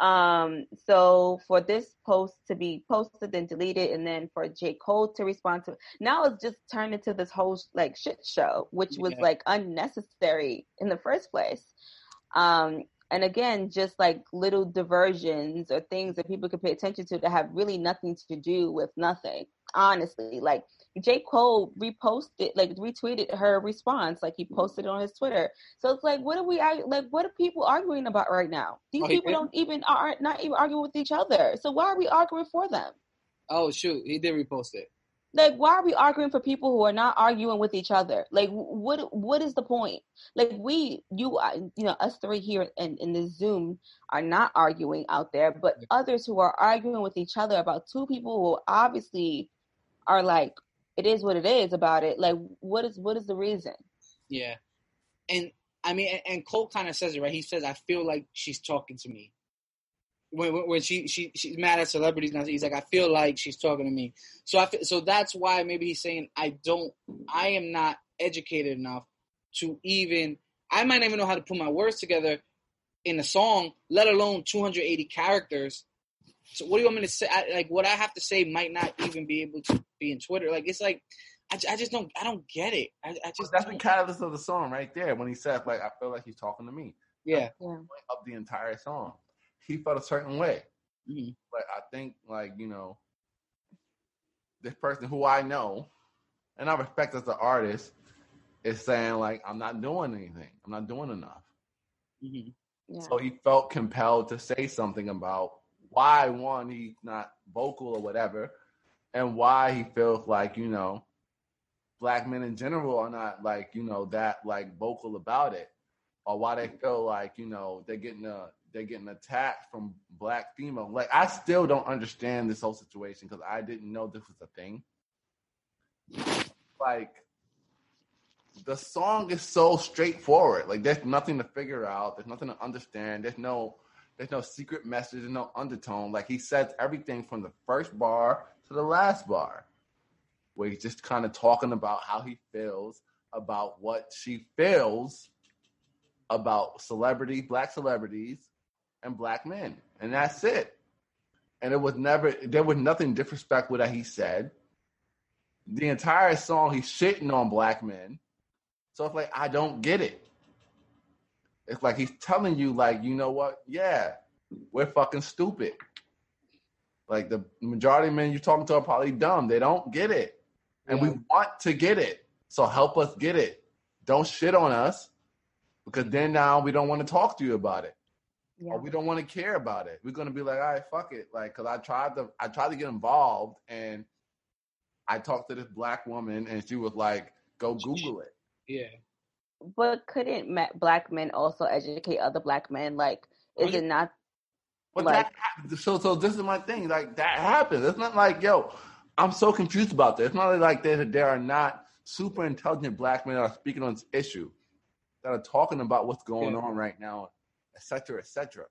Um, so for this post to be posted and deleted, and then for J. Cole to respond to now it's just turned into this whole like shit show, which was Yeah. like unnecessary in the first place. Um, and again, just like little diversions or things that people could pay attention to that have really nothing to do with nothing. Honestly, like J. Cole reposted, like retweeted her response, like he mm-hmm. posted it on his Twitter. So it's like, what are we like? What are people arguing about right now? These Oh, people don't even are not even arguing with each other. So why are we arguing for them? Oh shoot, he did repost it. Like, why are we arguing for people who are not arguing with each other? Like, what what is the point? Like, we, you, you know, us three here in in the Zoom are not arguing out there, but others who are arguing with each other about two people who obviously are like, it is what it is about it. Like, what is what is the reason? Yeah, and I mean, and, Cole kind of says it right. He says, "I feel like she's talking to me." When, when she she she's mad at celebrities now, he's like, "I feel like she's talking to me." So I so that's why maybe he's saying, "I don't, I am not educated enough to even, I might not even know how to put my words together in a song, let alone 280 characters." So what do you want me to say? I, like what I have to say might not even be able to be in Twitter. Like it's like I, I just don't I don't get it. I, I just that's the don't. catalyst of the song right there when he said, like, I feel like he's talking to me. yeah. Yeah. Of the entire song. He felt a certain way. Mhm. But I think, like, you know, this person who I know and I respect as an artist is saying, like, I'm not doing anything. I'm not doing enough. Mhm. Yeah. So he felt compelled to say something about why, one, he's not vocal or whatever, and why he feels like, you know, black men in general are not like, you know, that like vocal about it. Or why they feel like, you know, they're getting a they're getting attacked from black female. Like I still don't understand this whole situation because I didn't know this was a thing. Like the song is so straightforward. Like there's nothing to figure out. There's nothing to understand. There's no there's no secret message. There's no undertone. Like he says everything from the first bar to the last bar, where he's just kind of talking about how he feels about what she feels about celebrity, black celebrities, and black men, and that's it. And it was never there was nothing disrespectful that he said. The entire song he's shitting on black men. So it's like I don't get it. It's like he's telling you, like, you know what? Yeah, we're fucking stupid. Like the majority of men you're talking to are probably dumb. They don't get it. And Yeah. we want to get it. So help us get it. Don't shit on us because then now we don't want to talk to you about it. Yeah. Or we don't want to care about it. We're gonna be like, all right, fuck it. Like, cause I tried to I tried to get involved and I talked to this black woman and she was like, go Google it. Yeah. But couldn't ma- black men also educate other black men? Like, oh, is it not? But Like- that so so this is my thing. Like that happens. It's not like yo, I'm so confused about this. It's not like there there are not super intelligent black men that are speaking on this issue that are talking about what's going Yeah. on right now, etc. cetera, et cetera.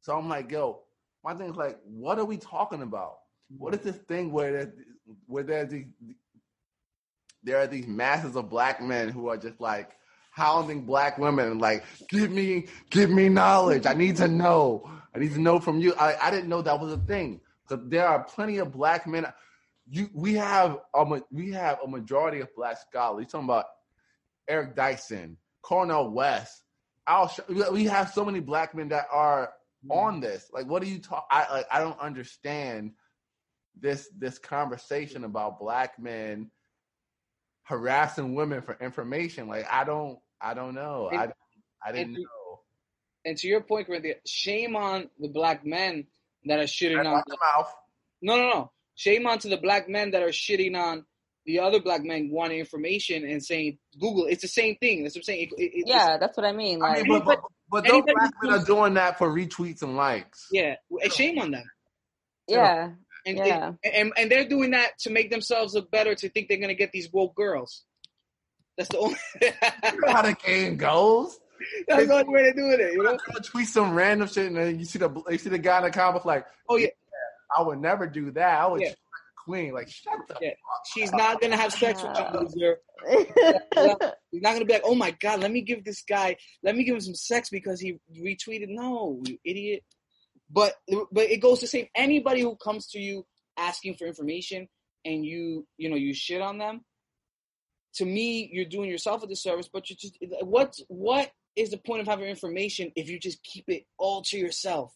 So I'm like, yo, my thing is like, what are we talking about? What is mm-hmm. this thing where there, where there's these there are these masses of black men who are just like hounding black women like, give me, give me knowledge. I need to know. I need to know from you. I, I didn't know that was a thing. Because there are plenty of black men. You we have a we have a majority of black scholars. You're talking about Eric Dyson, Cornel West. Al, we- we have so many black men that are on mm. this. Like, what do you talk? I like, I don't understand this this conversation about black men harassing women for information. Like, I don't I don't know. I And- I didn't and- know. And to your point, Corinthia, shame on the black men that are shitting on. Watch your mouth. No, no, no. Shame on to the black men that are shitting on the other black men wanting information and saying Google. It's the same thing. That's what I'm saying. It, it, it's- Yeah, that's what I mean. I mean, but, but, but those black men are doing that for retweets and likes. yeah. Shame on them. yeah, And, Yeah. and and they're doing that to make themselves look better, to think they're gonna get these woke girls. That's the only. You know how the game goes. That's the only way they're doing it. You know? Girl tweet some random shit, and then you see the you see the guy in the comments like, Oh yeah. I would never do that. I would Yeah. treat like a queen. Like, shut the Yeah. She's not gonna have sex with you, loser. yeah. You're not gonna be like, oh my god, let me give this guy, let me give him some sex because he retweeted. No, you idiot. But but it goes to say anybody who comes to you asking for information and you you know you shit on them. To me, you're doing yourself a disservice. But you just what what is the point of having information if you just keep it all to yourself?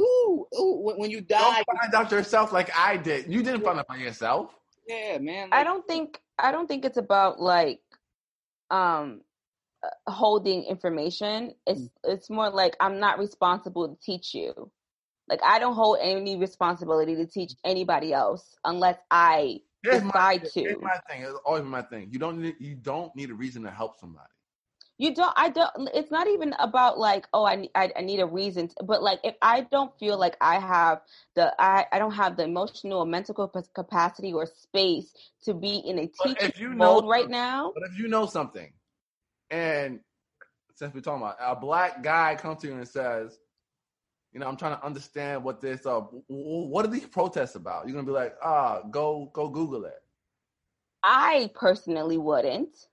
Ooh, ooh, when, when you die, Don't find out yourself like I did. You didn't find out by yourself. yeah, man. I don't think I don't think it's about like um uh, holding information. It's Mm. it's more like I'm not responsible to teach you. Like I don't hold any responsibility to teach anybody else unless I Here's my, to. my thing. It's always my thing. You don't need you don't need a reason to help somebody. You don't. I don't. It's not even about like, oh, I I, I need a reason. To, but like, if I don't feel like I have the, I I don't have the emotional or mental capacity or space to be in a teaching if you know mode right now, But if you know something, and since we're talking about a black guy comes to you and says, you know, I'm trying to understand what this, uh, what are these protests about? You're gonna be like, ah, go, go Google it. I personally wouldn't.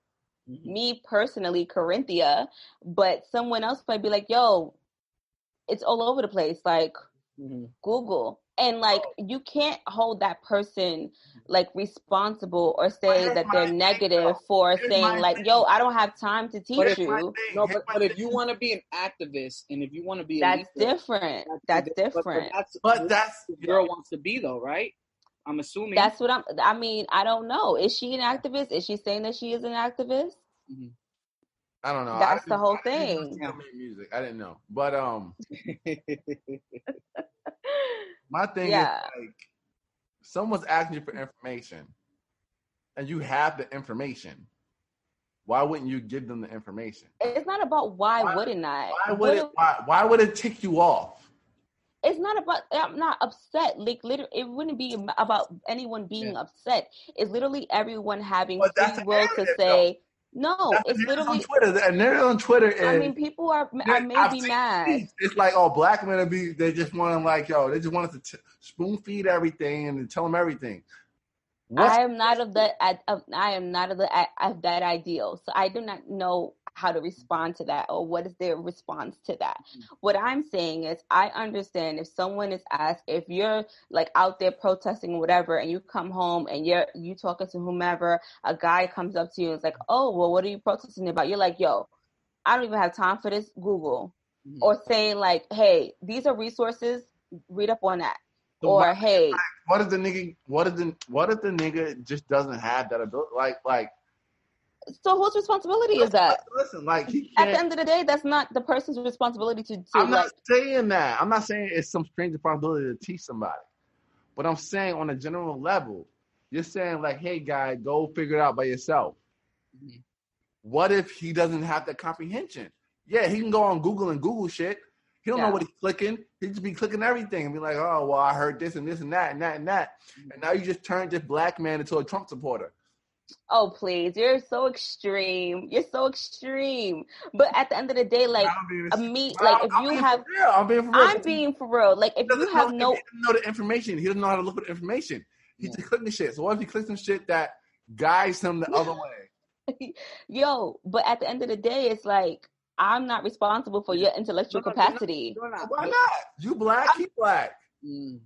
Mhm. Me personally, Corinthia, but someone else might be like, yo, it's all over the place. Like Mhm. Google. And like you can't hold that person like responsible or say that they're thing, negative though. for Here's saying like, thing. yo, I don't have time to teach But you. No, but, but if you want to be an activist and if you want to be a That's leader, different. that's That's but- but different. that's But that's the girl wants to be, though, right? I'm assuming. That's what I'm. I mean, I don't know. Is she an activist? Is she saying that she is an activist? I don't know. That's didn't- the whole I thing. music. I didn't know, but um, my thing Yeah. is like, someone's asking you for information, and you have the information. Why wouldn't you give them the information? It's not about why, Why- wouldn't I? Why would What it? Why, why would it tick you off? it's not about i'm not upset like literally it wouldn't be about anyone being Yeah. upset it's literally everyone having free will to say No, That's the it's literally. on Twitter. and they're on Twitter is. I mean, people are are I've maybe seen mad. It's like, oh, black men be they just want to like, yo, they just want us to t- spoon feed everything and tell them everything. What's I am not of that. I, of, I am not of the um, of that ideal. So I do not know how to respond to that or what is their response to that. What I'm saying is, I understand if someone is asked if you're like out there protesting or whatever, and you come home and you're you talking to whomever, a guy comes up to you and is like, "Oh, well, what are you protesting about?" You're like, "Yo, I don't even have time for this." Google Mhm. or saying like, "Hey, these are resources. Read up on that." So or hey, what if the nigga? What if the what if the nigga just doesn't have that ability? Like, like so whose responsibility is that? Listen, like he At the end of the day, that's not the person's responsibility to, to I'm like not saying that. I'm not saying it's some strange responsibility to teach somebody. But I'm saying on a general level, you're saying like, hey guy, go figure it out by yourself. Mhm. What if he doesn't have that comprehension? Yeah, he can go on Google and Google shit. He don't know what he's clicking. He just be clicking everything and be like, oh well, I heard this and this and that and that and that. And now you just turned this black man into a Trump supporter. Oh please, you're so extreme. You're so extreme. But at the end of the day, like I'm a me I'm- like if I'm you have real. I'm being for real. I'm being for real. Like if He doesn't you have know, no he doesn't know the information. He doesn't know how to look at the information. He's Yeah. just clicking shit. So what if he clicks some shit that guides him the other way? yo, but at the end of the day, it's like I'm not responsible for your intellectual No, no, you're not- capacity. You're not. Why not? You black, he black. Mm.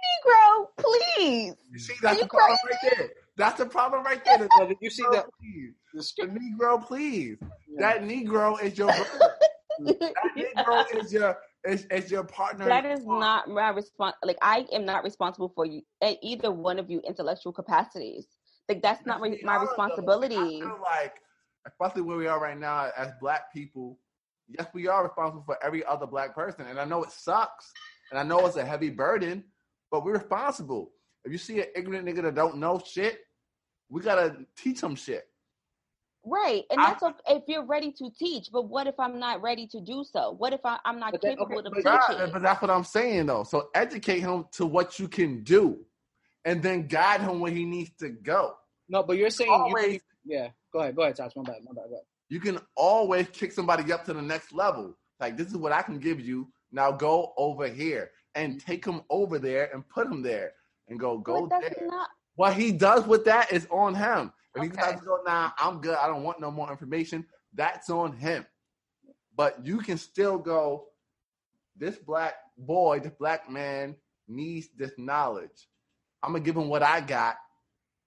Negro, please. You see, that's the problem right there. That's the problem right there. The did you see that? please. The The. Negro, please. Yeah. That Negro is your brother. that Negro is your is, is your partner. that is not my response. Like I am not responsible for you at either one of you intellectual capacities. Like that's not re- my responsibility. I feel like, especially where we are right now as black people, yes, we are responsible for every other black person. And I know it sucks, and I know it's a heavy burden, but we're responsible. If you see an ignorant nigga that don't know shit, we gotta teach them shit. Right, and I- that's okay if you're ready to teach. But what if I'm not ready to do so? What if I, I'm not But then- capable okay, of but- Right, teaching? but that's what I'm saying though. So educate him to what you can do, and then guide him where he needs to go. No, but you're saying you Always- believe- yeah. Go ahead. Go ahead, Tosh. My bad. My bad. Go ahead. you can always kick somebody up to the next level. Like this is what I can give you. Now go over here and mm-hmm. take him over there and put him there and go go but that's there. not what he does with that is on him. If he decides to go, nah, I'm good. I don't want no more information. That's on him. But you can still go. This black boy, this black man needs this knowledge. I'm gonna give him what I got.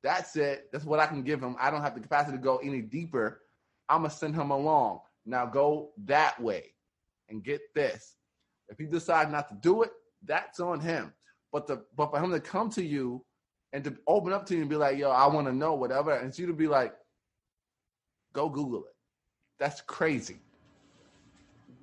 That's it. That's what I can give him. I don't have the capacity to go any deeper. I'm gonna send him along. Now go that way and get this. If he decides not to do it, that's on him. But the but for him to come to you and to open up to you and be like, yo, I want to know whatever, and you to be like, go Google it. That's crazy.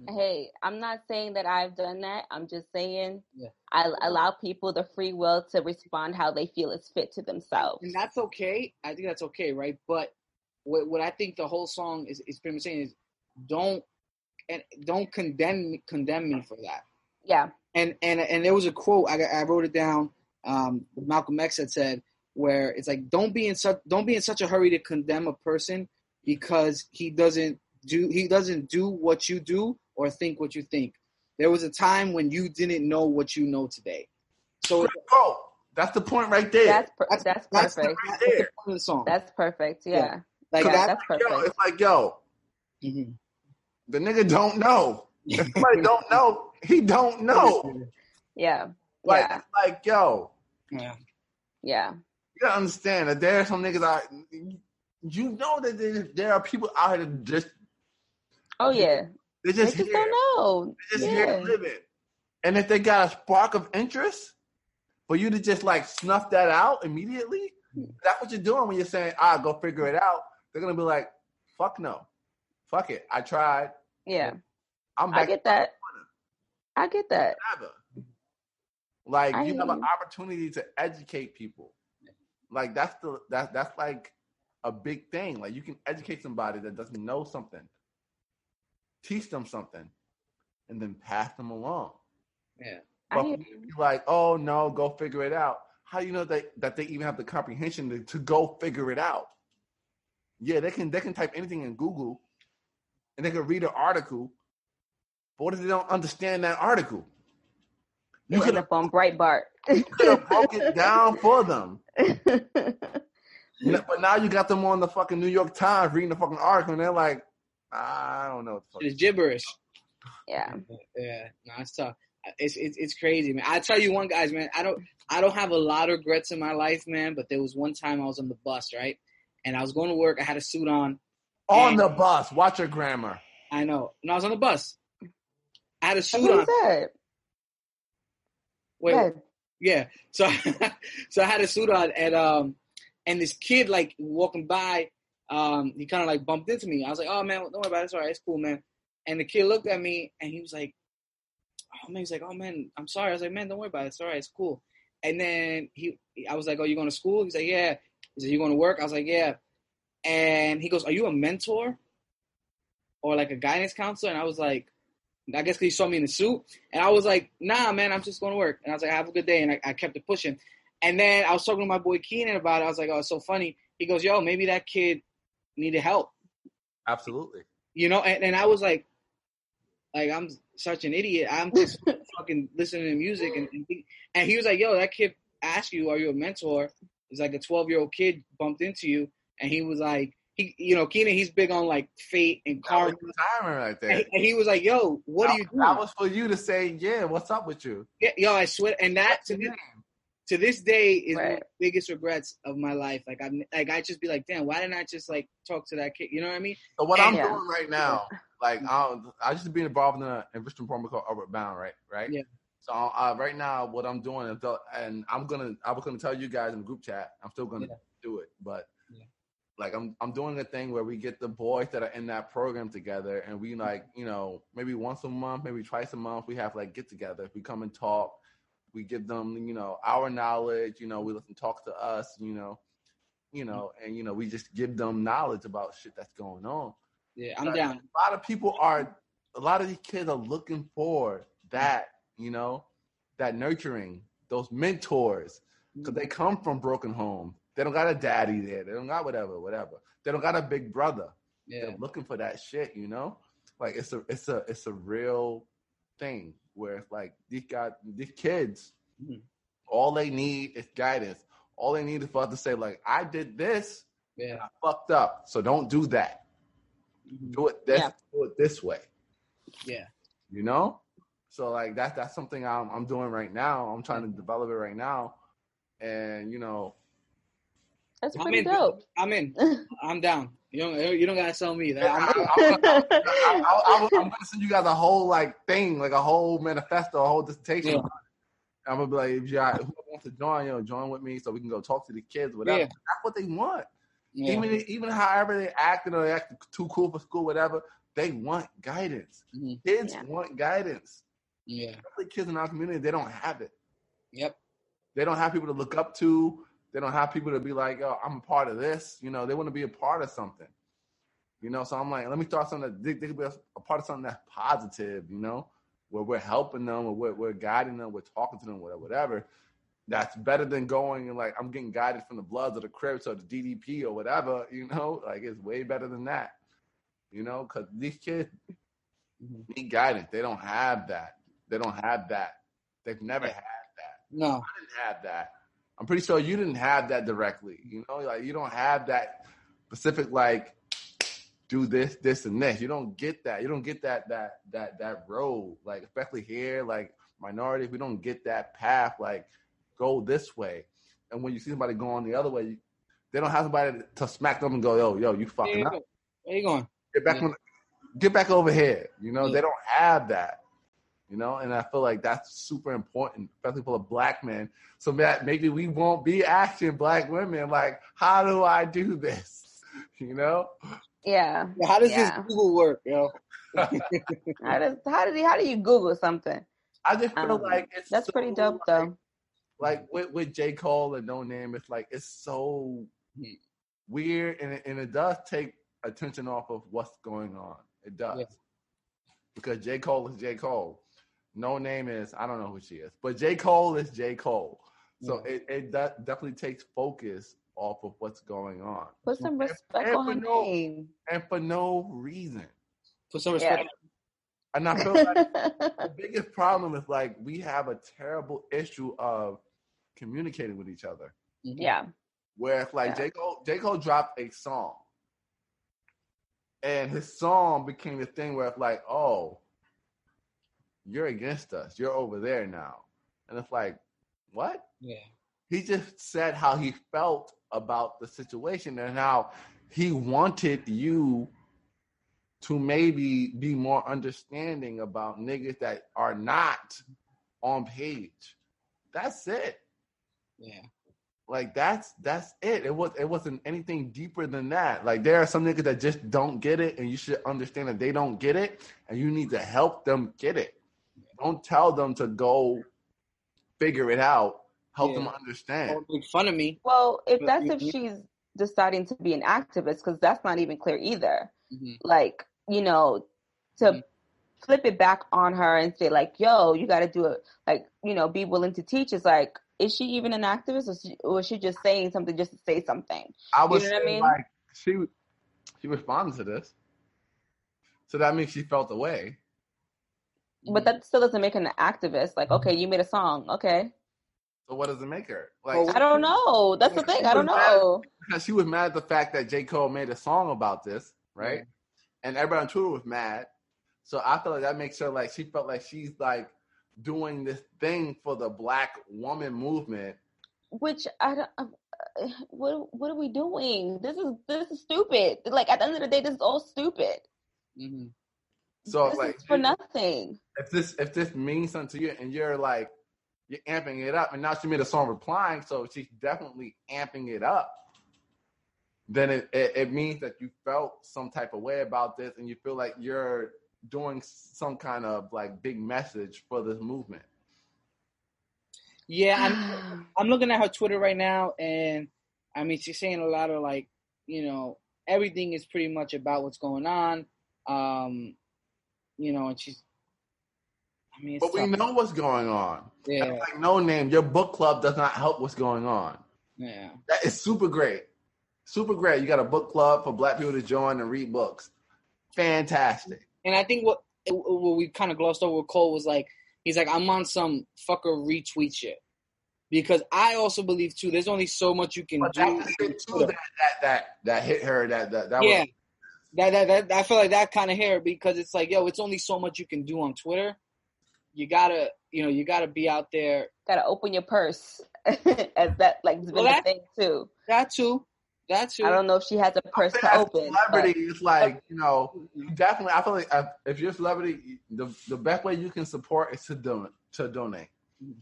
hey, I'm not saying that I've done that. I'm just saying Yeah. I allow people the free will to respond how they feel is fit to themselves. and that's okay. I think that's okay, right? But what what I think the whole song is is pretty much saying is don't and don't condemn me- condemn me for that. Yeah, And and and there was a quote I I wrote it down. Um, Malcolm X had said where it's like don't be in such don't be in such a hurry to condemn a person because he doesn't do he doesn't do what you do or think what you think. There was a time when you didn't know what you know today. So Bro, that's the point right there. that's per- That's- that's, that's the, perfect. that's the point of the song. That's perfect. Yeah, Yeah. like yeah, that. that's yo, perfect. it's like, yo, Mhm. the nigga don't know. If somebody don't know, he don't know. Yeah, Like, yeah, like, yo, Yeah. yeah. you gotta understand that there are some niggas out. You know that there, there are people out here that just Oh yeah, they they just just here. don't know. They're just here Yeah. living. And if they got a spark of interest, for you to just like snuff that out immediately, that's what you're doing when you're saying, ah, go figure it out. They're gonna be like, fuck no. Fuck it. I tried. Yeah, I'm I get that. I get that. forever. Like I you have an opportunity to educate people. Like that's the that that's like a big thing. Like you can educate somebody that doesn't know something, teach them something, and then pass them along. Yeah. But hear for be like, oh no, go figure it out. How do you know that that they even have the comprehension to, to go figure it out? yeah, they can they can type anything in Google, and they can read an article. But what if they don't understand that article? You You end could up on Breitbart. have broke it down for them. You know, but now you got them on the fucking New York Times reading the fucking article, and they're like, I don't know. What the fuck. It's gibberish. yeah. Yeah, no, it's tough. It's, it's it's crazy, man. I tell you one, guys, man. I don't I don't have a lot of regrets in my life, man. But there was one time I was on the bus, right, and I was going to work. I had a suit on. On the bus, watch your grammar. I know, and I was on the bus. I had a That's suit what on. he said. Wait, Good. yeah. So so I had a suit on, and um, and this kid like walking by, um, he kind of like bumped into me. I was like, oh man, don't worry about it. It's all right. It's cool, man. And the kid looked at me, and he was like, oh man, he's like, oh man, I'm sorry. I was like, man, don't worry about it. It's all right. It's cool. And then he, I was like, oh, you going to school? He's like, yeah. He said, you going to work? I was like, yeah. And he goes, are you a mentor or like a guidance counselor? And I was like, I guess 'cause he saw me in the suit, and I was like, "Nah, man, I'm just going to work." And I was like, "Have a good day," and I, I kept it pushing. And then I was talking to my boy Keenan about it. I was like, "Oh, it's so funny." He goes, "Yo, maybe that kid needed help," Absolutely. you know. And, and I was like, "Like I'm such an idiot. I'm just fucking listening to music." And and he, and he was like, "Yo, that kid asked you, are you a mentor?" It's like a 12 year old kid bumped into you, and he was like, "He, you know, Keenan, he's big on like fate and That karma." was the timer right And there. he, and he was like, "Yo, what that, are you doing?" That was for you to say, yeah, what's up with you? Yeah, yo, I swear, and that to this, to this day is one of the biggest regrets of my life. Like I'm, like I just be like, damn, why didn't I just like talk to that kid? You know what I mean? So what I'm Yeah. doing right now, like I'm, I just been involved in an enrichment program called Upward Bound, right? Right. Yeah. So uh, right now, what I'm doing and I'm gonna, I was gonna tell you guys in the group chat. I'm still gonna Yeah. do it, but Yeah. Like I'm, I'm doing a thing where we get the boys that are in that program together, and we like, you know, maybe once a month, maybe twice a month, we have like get together. We come and talk. We give them, you know, our knowledge. You know, we let them talk to us. You know, you know, and you know, we just give them knowledge about shit that's going on Yeah, I'm Right. down. a lot of people are a lot of these kids are looking for that you know that nurturing those mentors because they come from broken homes they don't got a daddy there. They don't got whatever whatever. They don't got a big brother. Yeah, they're looking for that shit you know? Like it's a it's a it's a real thing where it's like these guys these kids Mhm. all they need is guidance. All they need is for us to say like i did this. Yeah, I fucked up. So don't do that. Mhm. do it this Yeah. do it this way. Yeah. you know? So like that's that's something I'm, I'm doing right now. I'm trying to develop it right now. And you know That's I'm pretty in. dope. I'm in. I'm down. You don't. You don't gotta sell me I, that. I'm, I, am gonna send you guys a whole like thing like a whole manifesto a whole dissertation Yeah. i'm gonna be like if you got who wants to join you know join with me so we can go talk to the kids whatever Yeah. that's what they want yeah. even even however they acting or they act too cool for school whatever they want guidance Mhm. kids Yeah. want guidance yeah. especially kids in our community they don't have it Yep. they don't have people to look up to. They don't have people to be like, "Oh, I'm a part of this." You know, they want to be a part of something. You know, so I'm like, let me start something that they, they could be a part of something that's positive. You know, where we're helping them, or we're, we're guiding them, we're talking to them, whatever, whatever. That's better than going and like I'm getting guided from the Bloods or the Crips or the DDP or whatever. You know, like it's way better than that. You know, because these kids Mhm. need guidance. They don't have that. They don't have that. They've never had that No. I didn't have that. I'm pretty sure you didn't have that directly. You know, like you don't have that specific like do this, this, and this. You don't get that. You don't get that that that that road. Like especially here, like minorities, we don't get that path. Like go this way. And when you see somebody going the other way, you, they don't have somebody to smack them and go, yo, yo, you fucking you up. Where you going? Get back Yeah. on, get back over here. You know, Yeah. they don't have that. You know, and I feel like that's super important, especially for a black man. So that maybe we won't be asking black women like, "How do I do this?" You know, yeah. How does Yeah. this Google work, yo? How does how did he how do you Google something? I just feel Um, like it's That's so, pretty dope like- though. Like with, with J Cole and Noname, it's like it's so weird, and it, and it does take attention off of what's going on. It does Yeah. because J Cole is J Cole. Noname is I don't know who she is, but J Cole is J Cole. So it, it de- definitely takes focus off of what's going on. Put some respect and on for no- name. And for no reason. Put some respect. And I feel like the biggest problem is like we have a terrible issue of communicating with each other. Mhm. yeah. Where if like Yeah. J. Cole, J. Cole dropped a song. And his song became the thing where it's like, oh, you're against us. You're over there now. And it's like, what? Yeah. He just said how he felt about the situation and how he wanted you to maybe be more understanding about niggas that are not on page. That's it. Yeah. Like that's that's it. It was it wasn't anything deeper than that. Like there are some niggas that just don't get it, and you should understand that they don't get it, and you need to help them get it. Don't tell them to go figure it out. Help them understand. Don't make fun of me. Well, if that's if she's deciding to be an activist, because that's not even clear either. Mhm. Like, you know, to Mhm. flip it back on her and say, like, yo, you got to do it, like, you know, be willing to teach. Is like, is she even an activist or, she, or is she just saying something just to say something? I was know what I mean? like she she responded to this, so that means she felt the way. But that still doesn't make an activist. Like, okay, you made a song. Okay. So what does it make her? Like I don't know. That's the thing. I don't know. because she was mad at the fact that J. Cole made a song about this, right? And everybody on Twitter was mad. So I feel like that makes her like she felt like she's like doing this thing for the black woman movement. Which I don't. uh, What what are we doing? This is this is stupid. Like at the end of the day, this is all stupid. Mhm. So this like is for nothing. if this if this means something to you and you're like you're amping it up and now she made a song replying, so she's definitely amping it up. Then it, it, it means that you felt some type of way about this and you feel like you're doing some kind of like big message for this movement. Yeah, I'm I'm looking at her Twitter right now, and I mean, she's saying a lot of like, you know, everything is pretty much about what's going on. Um, you know, and she's. I mean, But we tough. know what's going on. Yeah, Like Noname, your book club does not help what's going on. yeah, That is super great. Super great. You got a book club for black people to join and read books. Fantastic. and I think what what we kind of glossed over with Cole was like, he's like, I'm on some fucker retweet shit. Because I also believe too, there's only so much you can But do. that, that that that hit her. That that that yeah, was that, that that I feel like that kind of hair because it's like, yo, it's only so much you can do on Twitter. You gotta, you know, you gotta be out there. Gotta open your purse, as that like has been Well, the that- thing too. That too, that too. I don't know if she has a purse to open. Celebrity, it's like you know, you definitely. I feel like uh, if you're a celebrity, the the best way you can support is to donate. To donate, Mhm.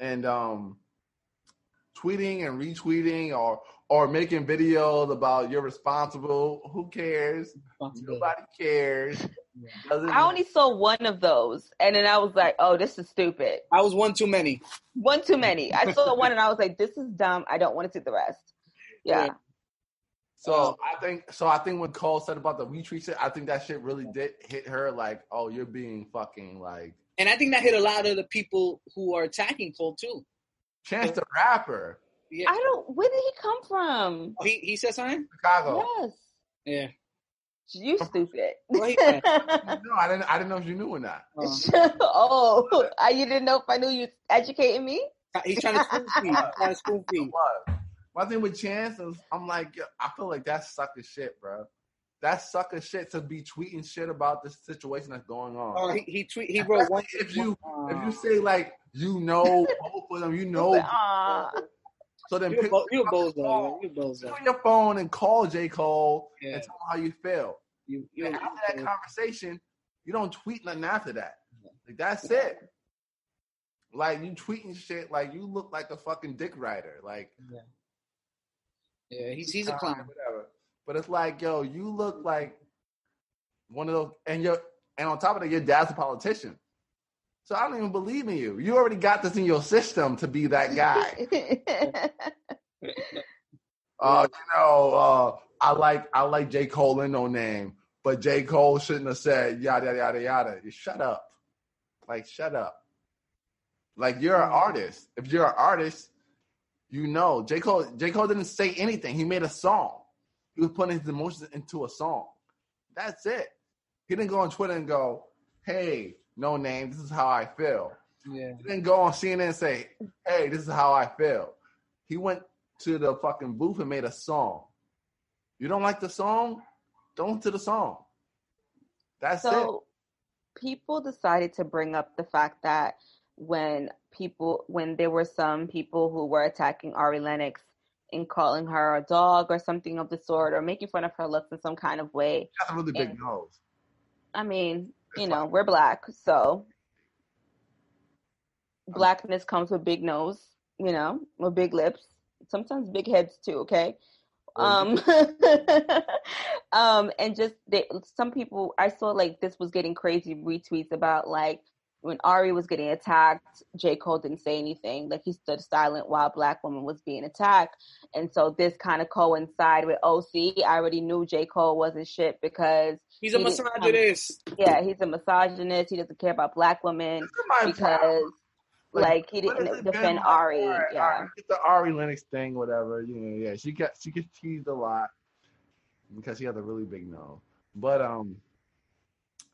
and um, tweeting and retweeting or or making videos about you're responsible. Who cares? Nobody cares. Doesn't I only saw one of those, and then I was like, "Oh, this is stupid." I was one too many. One too many. I saw one, and I was like, "This is dumb. I don't want to see the rest." Yeah, Yeah. So I think so. I think when Cole said about the retweet shit, I think that shit really did hit her. Like, oh, you're being fucking like And I think that hit a lot of the people who are attacking Cole too. Chance the Rapper, Yeah, I don't. Where did he come from? he he said something. Chicago. Yes, Yeah, you stupid. No, I didn't. I didn't know if you knew or not. Uh, oh, I, you didn't know if I knew you educating me? he's trying to spoon me. He's trying to spoon feed. What? My thing with Chance is, I'm like, yo, I feel like that's sucker shit, bro. That's sucker shit to be tweeting shit about this situation that's going on. Oh, he he tweet. He wrote one. if you uh, if you say like you know both of them, you know. Aw. So then you a pick bo- you a up bozo. phone, You a pick bozo. your phone and call J Cole Yeah. and tell him how you feel. You you. And after that conversation, you don't tweet nothing after that. Like that's it. Like you tweeting shit like you look like a fucking dick rider. Like Yeah, he's he's a clown. Whatever. But it's like, yo, you look like one of those and you're and on top of that, your dad's a politician. So I don't even believe in you. You already got this in your system to be that guy. Uh, you know, uh, I like I like J. Cole in Noname, but J. Cole shouldn't have said yada yada yada. You shut up. Like shut up. Like you're an artist. If you're an artist, you know, J. Cole J. Cole didn't say anything. He made a song. He was putting his emotions into a song. That's it. He didn't go on Twitter and go, Hey, Noname, this is how I feel. Yeah. He didn't go on CNN and say, Hey, this is how I feel. He went to the fucking booth and made a song. You don't like the song? Don't to the song. That's it. So people decided to bring up the fact that when people when there were some people who were attacking Ari Lennox and calling her a dog or something of the sort or making fun of her looks in some kind of way. That's a really big and- nose. I mean, It's you know, we're black, so blackness comes with big nose, you know, with big lips, sometimes big heads too, okay? Um um and just they, some people I saw like this was getting crazy retweets about like when Ari was getting attacked, J. Cole didn't say anything. Like he stood silent while black woman was being attacked. And so this kind of coincided with OC. I already knew J. Cole wasn't shit because He's a He come- misogynist. yeah, he's a misogynist. He doesn't care about black women my problem. because like he didn't defend like? Ari. Yeah. Get the Ari Lennox thing, whatever. You know, yeah, she got she gets teased a lot because she has a really big nose. But um,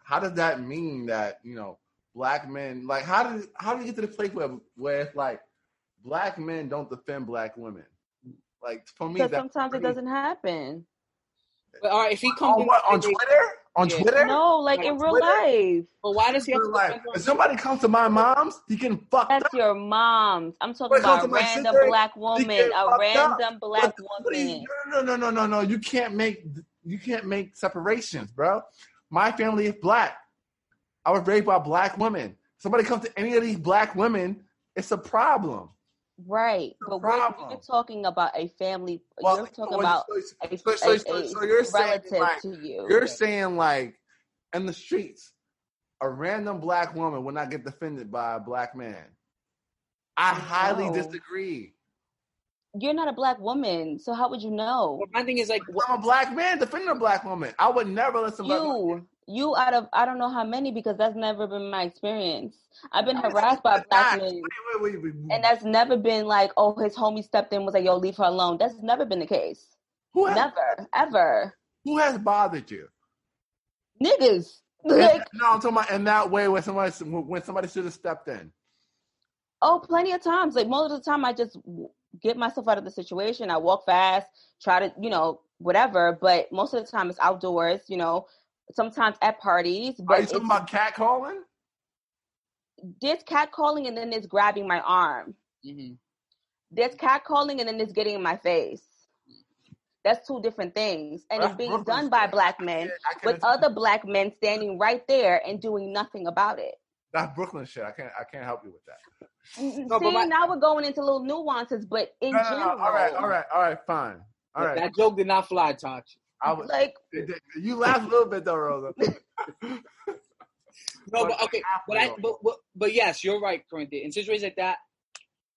how does that mean that you know black men like how did how do you get to the place where where it's like black men don't defend black women? Like for me, that sometimes it doesn't happen. But all right, if he comes on what on Twitter on Yeah. Twitter. No, like On in real Twitter? life. but why does he have to Real life. defend? If somebody comes to my mom's, he can fuck up. That's your mom's. I'm talking When it comes about a random sister, black woman. A fucked random black What- what do you- woman. no, no, no, no, no, no. You can't make you can't make separations, bro. My family is black. I was raised by black women. Somebody comes to any of these black women, it's a problem. Right. the But we're, problem. you're talking about a family. Well, you're talking so- about so, a, so, so, a- so, you're saying relative like, to you. you're saying like in the streets, a random black woman will not get defended by a black man. I highly No. disagree. You're not a black woman, so how would you know? But my thing is like, what, I'm a black man defending a black woman. I would never let somebody. You, you out of I don't know how many because that's never been my experience. I've been harassed by black men, Wait, wait, wait, and that's never been like, oh, his homie stepped in was like, yo, leave her alone. That's never been the case. who has Never, ever, who has bothered you? niggas. Like, no, I'm talking about in that way when somebody when somebody should have stepped in. oh, plenty of times. Like most of the time, I just get myself out of the situation. I walk fast, try to, you know, whatever. But most of the time, it's outdoors. You know, sometimes at parties. Are But you it's, talking about cat calling? there's cat calling and then there's grabbing my arm. Mhm. There's cat calling and then it's getting in my face. That's two different things. And it's being Brooklyn done by black men can't- I can't with attest- other black men standing right there and doing nothing about it. That's Brooklyn shit. I can't I can't help you with that. No, See, my- now we're going into little nuances, but in No, no, no. general, All right, all right, all right, fine. All right. that joke did not fly, Taj. I was, like you laughed a little bit though, Rosa. No, But okay, but I, but, but but yes, you're right, Corinthia. In situations like that,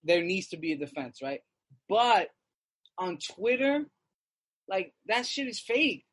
there needs to be a defense, right? But on Twitter, like that shit is fake.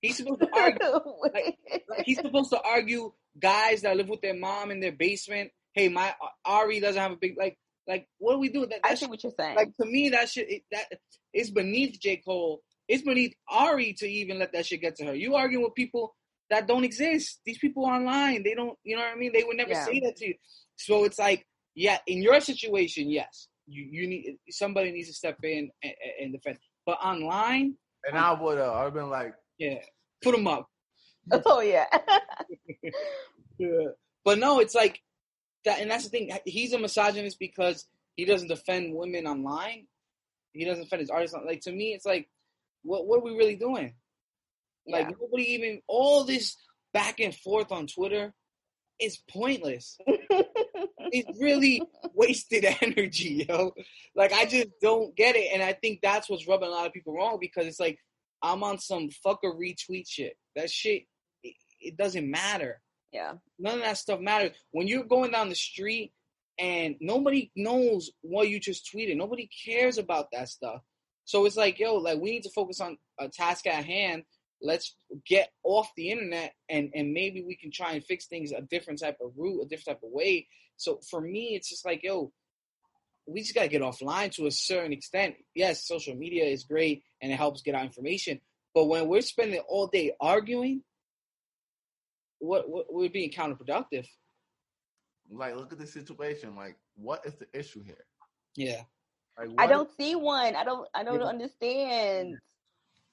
He's supposed to argue. like, he's supposed to argue guys that live with their mom in their basement. Hey, my uh, Ari doesn't have a big like. Like, what do we do? That, I see what you're saying. like to me, that shit it, that it's beneath J Cole. It's beneath Ari to even let that shit get to her. You arguing with people that don't exist. These people online, they don't. You know what I mean? They would never Yeah. say that to you. So it's like, yeah, in your situation, yes, you you need somebody needs to step in and, and defend. But online, And I would have I've been like, yeah, put them up. oh yeah. Yeah. But no, it's like that, and that's the thing. He's a misogynist because he doesn't defend women online. He doesn't defend his artists. Like to me, it's like, what what are we really doing? Like yeah. nobody even all this back and forth on Twitter is pointless. it's really wasted energy, yo. Like I just don't get it, and I think that's what's rubbing a lot of people wrong because it's like I'm on some fucker retweet shit. That shit, it, it doesn't matter. yeah. None of that stuff matters. When you're going down the street and nobody knows what you just tweeted, nobody cares about that stuff. So it's like, yo, like we need to focus on a task at hand. Let's get off the internet and and maybe we can try and fix things a different type of route, a different type of way. So for me, it's just like, yo, we just gotta get offline to a certain extent. Yes, social media is great and it helps get out information, but when we're spending all day arguing, what, what we're being counterproductive. Like, look at the situation. Like, what is the issue here? Yeah. Like, I don't see one. I don't. I don't Yeah. understand.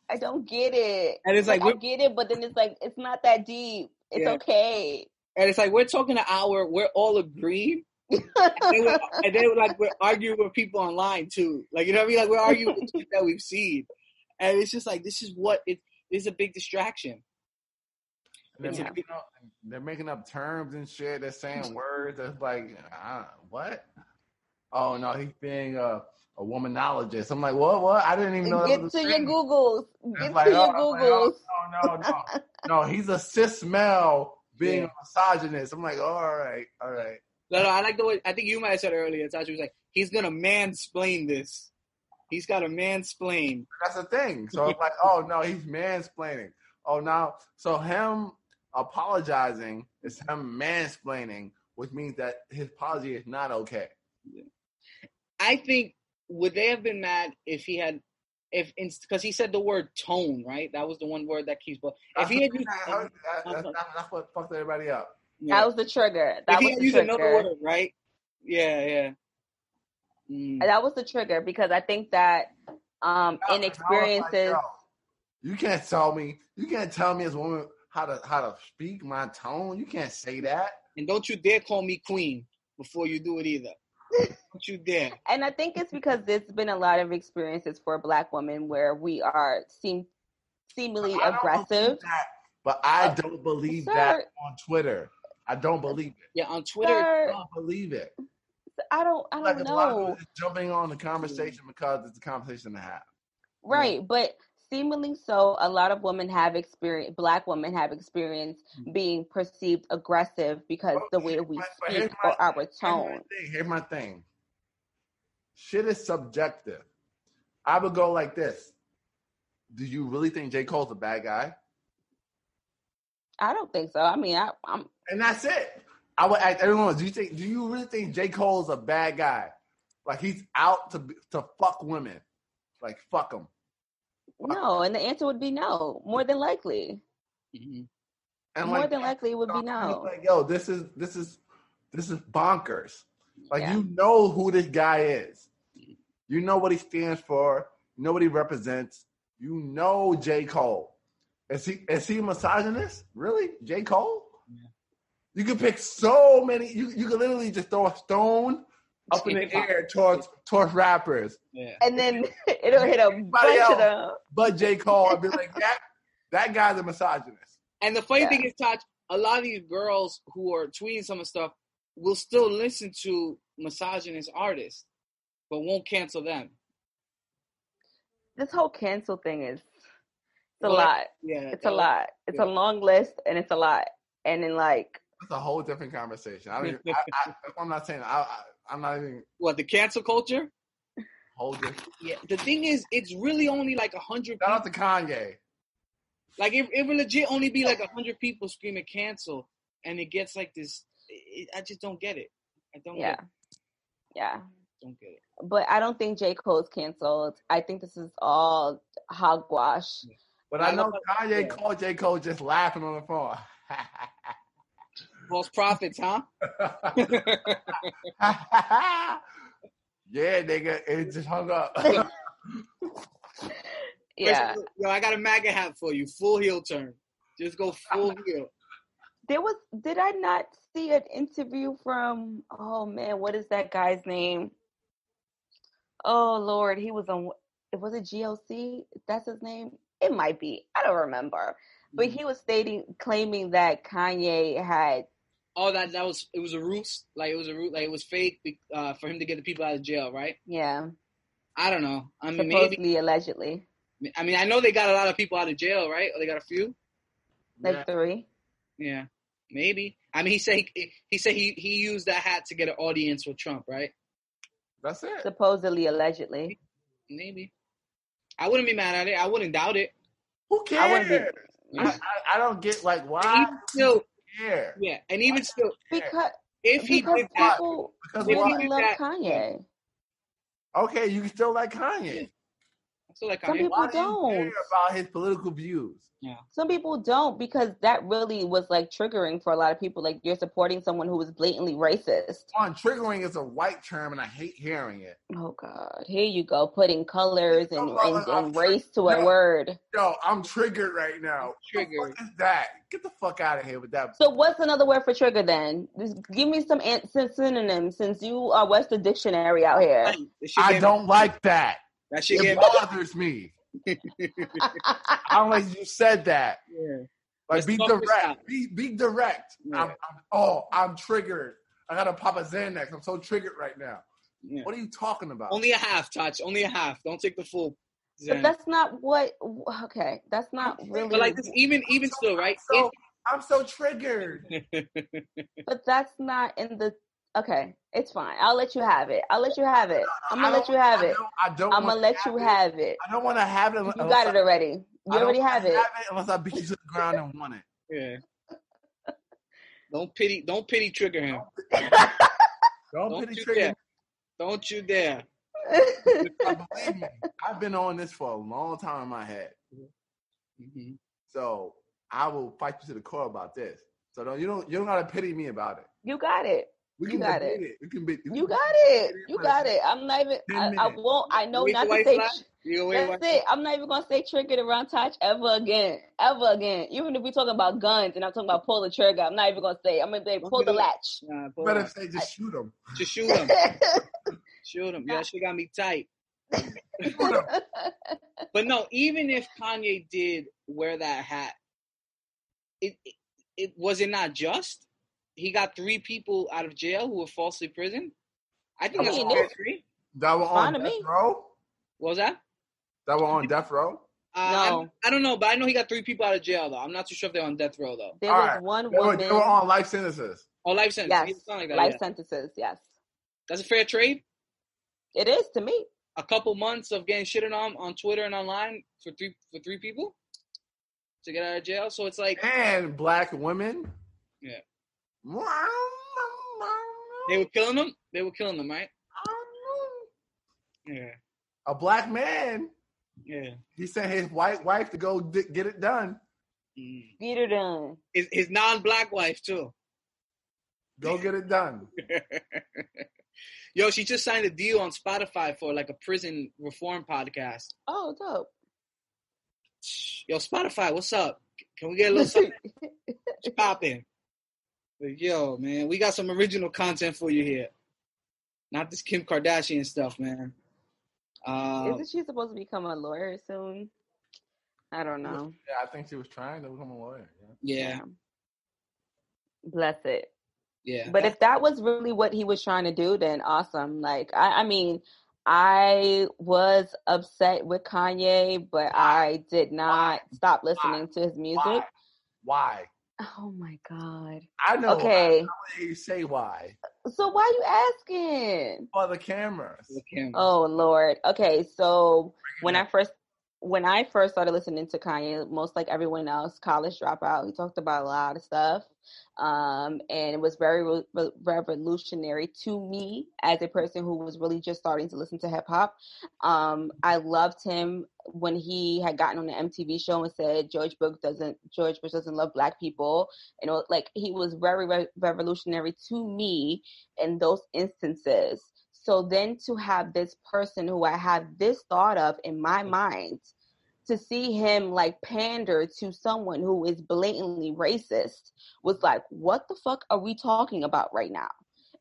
I don't get it. And it's like I get it, but then it's like it's not that deep. It's Yeah. okay. And it's like we're talking an hour, we're all agreed, and then, we're, and then like we're arguing with people online too. Like you know what I mean? Like we're arguing with shit that we've seen, and it's just like this is what it is a big distraction. They're, Yeah. making up, they're making up terms and shit. They're saying words that's like, uh, what? Oh no, he's being a, a womanologist. I'm like, what? What? I didn't even know. that Get was to a your. Googles. Get like, to oh, your oh, I'm like, oh, Googles. oh, no, no, no, no. He's a cis male being Yeah. a misogynist. I'm like, oh, all right, all right. No, no, I like the way I think you might have said earlier. Tasha was like, he's gonna mansplain this. He's got to mansplain. That's the thing. So I'm like, oh no, he's mansplaining. Oh now, so him apologizing is him mansplaining, which means that his apology is not okay. I think would they have been mad if he had, if because he said the word tone, right? That was the one word that keeps. But if he had used, that- that- that's, that's, that's what fucked everybody up. yeah. That was the trigger. if That he was had the used another trigger. word, right? Yeah, yeah. Mm. That was the trigger because I think that um I in was like, experiences you can't tell me. You can't tell me as a woman how to how to speak my tone. You can't say that. And don't you dare call me queen before you do it either. Don't you dare. and I think it's because there's been a lot of experiences for black women where we are seem seemingly I don't aggressive. that, but I uh, don't believe Sir. that on Twitter. I don't believe it. Yeah, on Twitter. I don't believe it. I don't I don't a lot of know. jumping on the mm. conversation because it's a conversation to have. Right, but seemingly so, a lot of women have experienced Black women have experienced Mm. being perceived aggressive because Well, the way we speak my- or our Here's my tone. thing. Here's my thing. Shit is subjective. I would go like this. Do you really think J. Cole's a bad guy? I don't think so. I mean, I, I'm And that's it. I would ask everyone, do you think do you really think J. Cole's a bad guy? Like he's out to to fuck women. Like fuck them. no, and the answer would be no. More than likely, Mhm. And more like, than likely, it would be no. Like, yo, this is this is this is bonkers. Like Yeah. you know who this guy is. You know what he stands for. You know what he represents. You know J. Cole. Is he is he a misogynist? Really? J. Cole? Yeah. You could pick so many you, you could literally just throw a stone up in the air towards towards rappers. Yeah. And then it'll hit a bunch else. of them. But J. Cole, I'd be like, that that guy's a misogynist. And the funny Yeah. thing is, Taj, a lot of these girls who are tweeting some of the stuff will still listen to misogynist artists, but won't cancel them. This whole cancel thing is it's a Well, lot. Yeah, It's a was- lot. It's yeah. a long list, and it's a lot. And then like That's a whole different conversation. I don't even, I, I, I'm not saying I, I I'm not even What the cancel culture? Hold different. Yeah. The thing is, it's really only like a hundred. Shout out people. to Kanye. Like if it would legit only be like a hundred people screaming cancel, and it gets like this. It, I just don't get it. I don't. yeah, Get yeah. Don't get it. But I don't think J Cole's canceled. I think this is all hogwash. But I I know love- Kanye yeah. called J. Cole just laughing on the phone. False prophets, huh? yeah, nigga, it just hung up. Yeah, Yo, I got a MAGA hat for you. Full heel turn. Just go full heel. there was. Did I not see an interview from? Oh man, what is that guy's name? Oh Lord, he was on. It was a GLC? That's his name. It might be. I don't remember. But mm. he was stating, claiming that Kanye had Oh, that that was it was a ruse. Like it was a ruse. Like it was fake uh, for him to get the people out of jail, right? Yeah, I don't know. I mean, supposedly, maybe. allegedly, I mean, I know they got a lot of people out of jail, right? Or they got a few. like three. Yeah, maybe. I mean, he said he, he said he he used that hat to get an audience with Trump, right? That's it. Supposedly, allegedly. Maybe. I wouldn't be mad at it. I wouldn't doubt it. Who cares? I wouldn't cares? be- I, I, I don't get like why even still, care yeah, and even still, Because if he because did that, people because If he really did love that- Kanye. Okay, you can still like Kanye. I feel like Some Kanye. people Why do you don't. care about his political views? Yeah, some people don't because that really was like triggering for a lot of people. Like you're supporting someone who was blatantly racist. On triggering is a white term, and I hate hearing it. Oh God, here you go, putting colors and, Oh, and, I'm and race to a No. word. Yo, I'm triggered right now. Triggered. What is that? Get the fuck out of here with that. So what's another word for trigger then? Just give me some an- synonyms since you are Webster Dictionary out here. I don't like that. That shit It gave bothers me. I don't like you said that. Yeah. Like Let's be talk this out. direct. Be be direct. Yeah. I'm, I'm oh I'm triggered. I gotta pop a Xanax. I'm so triggered right now. Yeah. What are you talking about? Only a half, touch. Only a half. Don't take the full. but that's not what. Okay, that's not really. But like this, even even still, right? I'm so, I'm so triggered. But that's not in the. Okay, it's fine. I'll let you have it. I'll let you have it. I'm gonna let you have it. I don't I'm gonna wanna let you have it. I don't want to have it. You unless got it I- already. I You don't already wanna have it. unless I beat you to the ground and want it. yeah. Don't pity. Don't pity trigger him. Don't, Don't pity you trigger. dare. Don't you dare. me. Believe me, I've been on this for a long time in my head. hmm So I will fight you to the core about this. So don't you don't you don't gotta pity me about it. you got it. We You can got debate it. We can be. we You got it. You got it. I'm not even. I, I won't. I know Wait not till to say. flag? You gonna wait That's it. I'm not even gonna say triggered around touch ever again. Ever again. Even if we're talking about guns and I'm talking about pull the trigger, I'm not even gonna say. I'm gonna say pull the latch. Nah, pull better up. say just shoot him. Just shoot him. Shoot him. Yeah, she got me tight. But no, even if Kanye did wear that hat, it, it it was it not just? He got three people out of jail who were falsely imprisoned. I think I that's mean, fair it's- trade. That were on death me. row. What was that? That were on death row. Uh, I, No. I don't know, but I know he got three people out of jail though. I'm not too sure if they're on death row though. there All was right. one They were, they were on life sentences. Oh, life sentence. yes, like that. life yeah. sentences. Yes, That's a fair trade. it is to me. A couple months of getting shitted on on Twitter and online for three for three people to get out of jail. So it's like And black women. Yeah. They they were killing them. They were killing them, right? Yeah, A black man. yeah. He sent his white wife to go d- get it done. Mm. Get her done. His his non-black wife too. Go get it done. Yo, she just signed a deal on Spotify for like a prison reform podcast. Oh, dope. Yo, Spotify, what's up? Can we get a little something popping? Yo, man, we got some original content for you here. Not this Kim Kardashian stuff, man. Uh, Isn't she supposed to become a lawyer soon? I don't know. Yeah, I think she was trying to become a lawyer. Yeah. yeah, Bless it. yeah. But if that was really what he was trying to do, then awesome. Like I, I mean, I was upset with Kanye, but I did not stop listening to his music. Why? Why? Oh my god. I know. Okay. I want you say why. So why are you asking? For the cameras. The camera. Oh Lord. Okay, so when I first when I first started listening to Kanye, most like everyone else, college dropout, he talked about a lot of stuff. Um, and it was very re- re- revolutionary to me as a person who was really just starting to listen to hip hop. Um, I loved him when he had gotten on the MTV show and said George Bush doesn't George Bush doesn't love black people. You know, like he was very re- revolutionary to me in those instances. So then to have this person who I have this thought of in my mind, to see him like pander to someone who is blatantly racist was like, what the fuck are we talking about right now?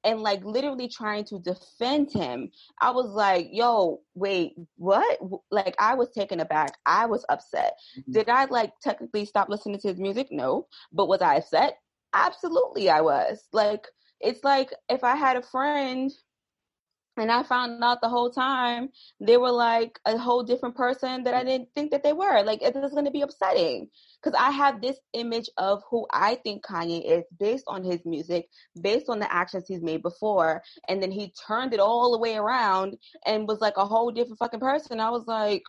And like literally trying to defend him, I was like, yo, wait, what? Like I was taken aback. I was upset. Mhm. Did I like technically stop listening to his music? No. But was I upset? Absolutely I was. Like it's like if I had a friend and I found out the whole time they were like a whole different person that I didn't think that they were. Like it was going to be upsetting because I have this image of who I think Kanye is based on his music, based on the actions he's made before, and then he turned it all the way around and was like a whole different fucking person. I was like,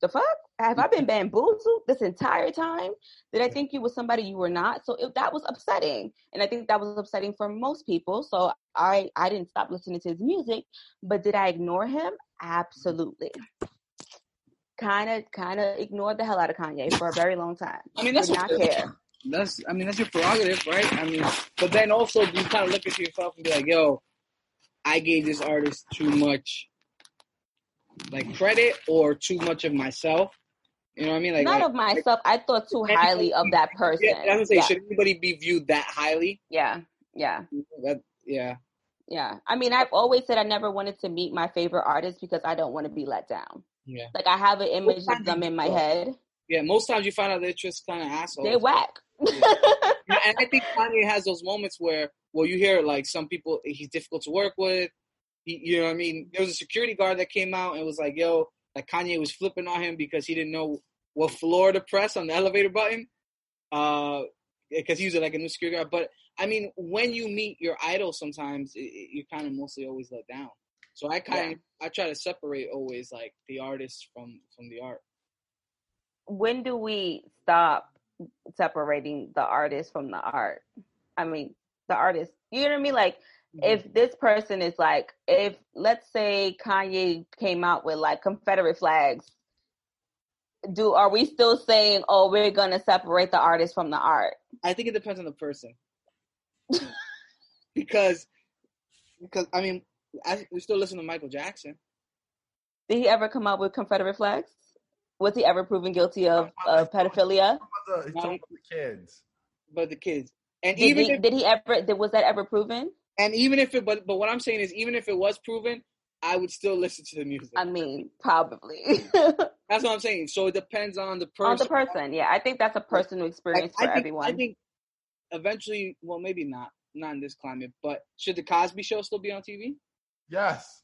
the fuck? Have I been mm-hmm. bamboozled this entire time? Did I think you was somebody you were not? So it, that was upsetting, and I think that was upsetting for most people. So I I didn't stop listening to his music, but did I ignore him? Absolutely. Kind of, kind of ignored the hell out of Kanye for a very long time. I mean, that's Did not care. That's I mean that's your prerogative, right? I mean, but then also you kind of look at yourself and be like, yo, I gave this artist too much like credit or too much of myself. You know what I mean? Like, Not like- of myself. I thought too highly of that person. Yeah, I was gonna say, yeah, should anybody be viewed that highly? yeah, yeah, That, yeah. yeah. I mean, I've always said I never wanted to meet my favorite artist because I don't want to be let down. Yeah. Like I have an image of them in my do. head. Yeah, most times you find out they're just kind of assholes. They whack. And and I think Kanye has those moments where, well, you hear like some people he's difficult to work with. You know what I mean? There was a security guard that came out and was like, "Yo," like Kanye was flipping on him because he didn't know what floor to press on the elevator button, uh, because he was like a new security guard. But I mean, when you meet your idol, sometimes it, it, you're kind of mostly always let down. So I kind of I try to separate always like the artist from from the art. when do we stop separating the artist from the art? I mean, the artist. You know what I mean? Like, Mm-hmm. if this person is like, if let's say Kanye came out with like Confederate flags, do are we still saying, oh, we're gonna separate the artist from the art? I think it depends on the person. because because I mean I we still listen to Michael Jackson. Did he ever come out with Confederate flags? Was he ever proven guilty of of pedophilia? He's talking about the kids. But the kids. And Did even he, if, did he ever? Did, was that ever proven? And even if it but but what I'm saying is even if it was proven, I would still listen to the music. I mean, probably That's what I'm saying. So it depends on the person. on the person. Yeah, I think that's a personal Like, experience I for think, everyone. I think eventually well maybe not not in this climate, but should the Cosby show still be on TV? Yes.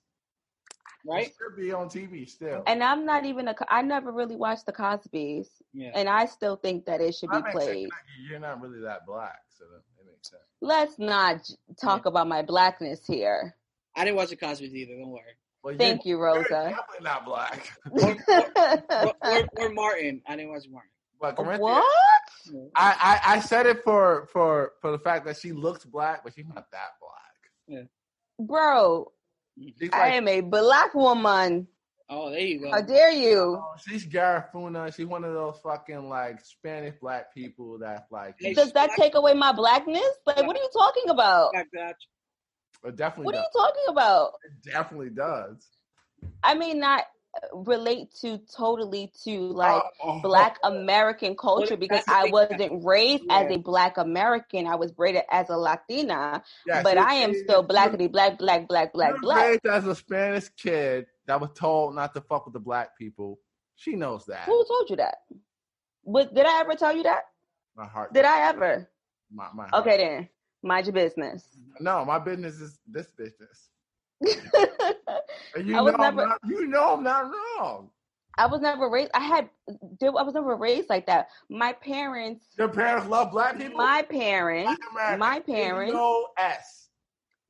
Right? It should be on TV still. And I'm not even a. Co- I never really watched the Cosby's, Yeah. and I still think that it should be That makes sense. played. You're not really that black, so that, it makes sense. Let's not j- talk about my blackness here. I didn't watch the Cosby's either, don't worry. Well, Thank you, you're Rosa. definitely not black. Or, or, or Martin. I didn't watch Martin. But Corinthia, what? I, I I said it for for for the fact that she looks black, but she's not that black. Yeah. Bro, She's I am a black woman. Oh, there you go. How dare you? oh, she's Garifuna. She's one of those fucking like Spanish black people that like Does that take away my blackness? Like, what are you talking about? Got that. it definitely What are you talking about? It definitely does. I mean, not relate to totally to like Oh, black American culture because I wasn't raised as a black American. I was raised as a Latina, Yeah, but I am still blackity black, black, black, black, black. raised as a Spanish kid that was told not to fuck with the black people. She knows that. Who told you that? Was, did I ever tell you that? My heart. Did I ever? My, my heart. Okay, then mind your business. No, my business is this business. And you I was know, I'm never- not, you know, I'm not wrong. I was never raised. I had. I was never raised like that. My parents. Your parents love black people. My parents. My parents. No S.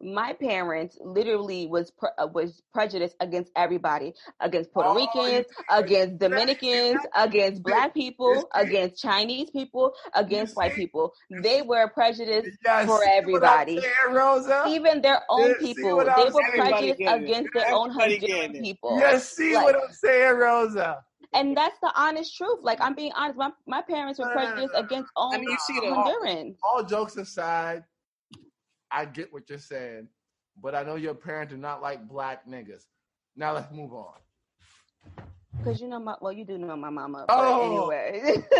my parents literally was pre- uh, was prejudiced against everybody, against Puerto Oh, Ricans, against Dominicans, against black people, against Chinese people, against white people. They were prejudiced Yes, for see what I'm everybody. saying. Even their own people, they were prejudiced against their own Honduran people. yes see Like- what I'm saying, Rosa? And that's the honest truth. Like I'm being honest, my, my parents were prejudiced against all I mean, you see the Hondurans. All jokes aside, I get what you're saying, but I know your parents do not like black niggas. Now let's move on. Because you know my well, you do know my mama. Oh. anyway.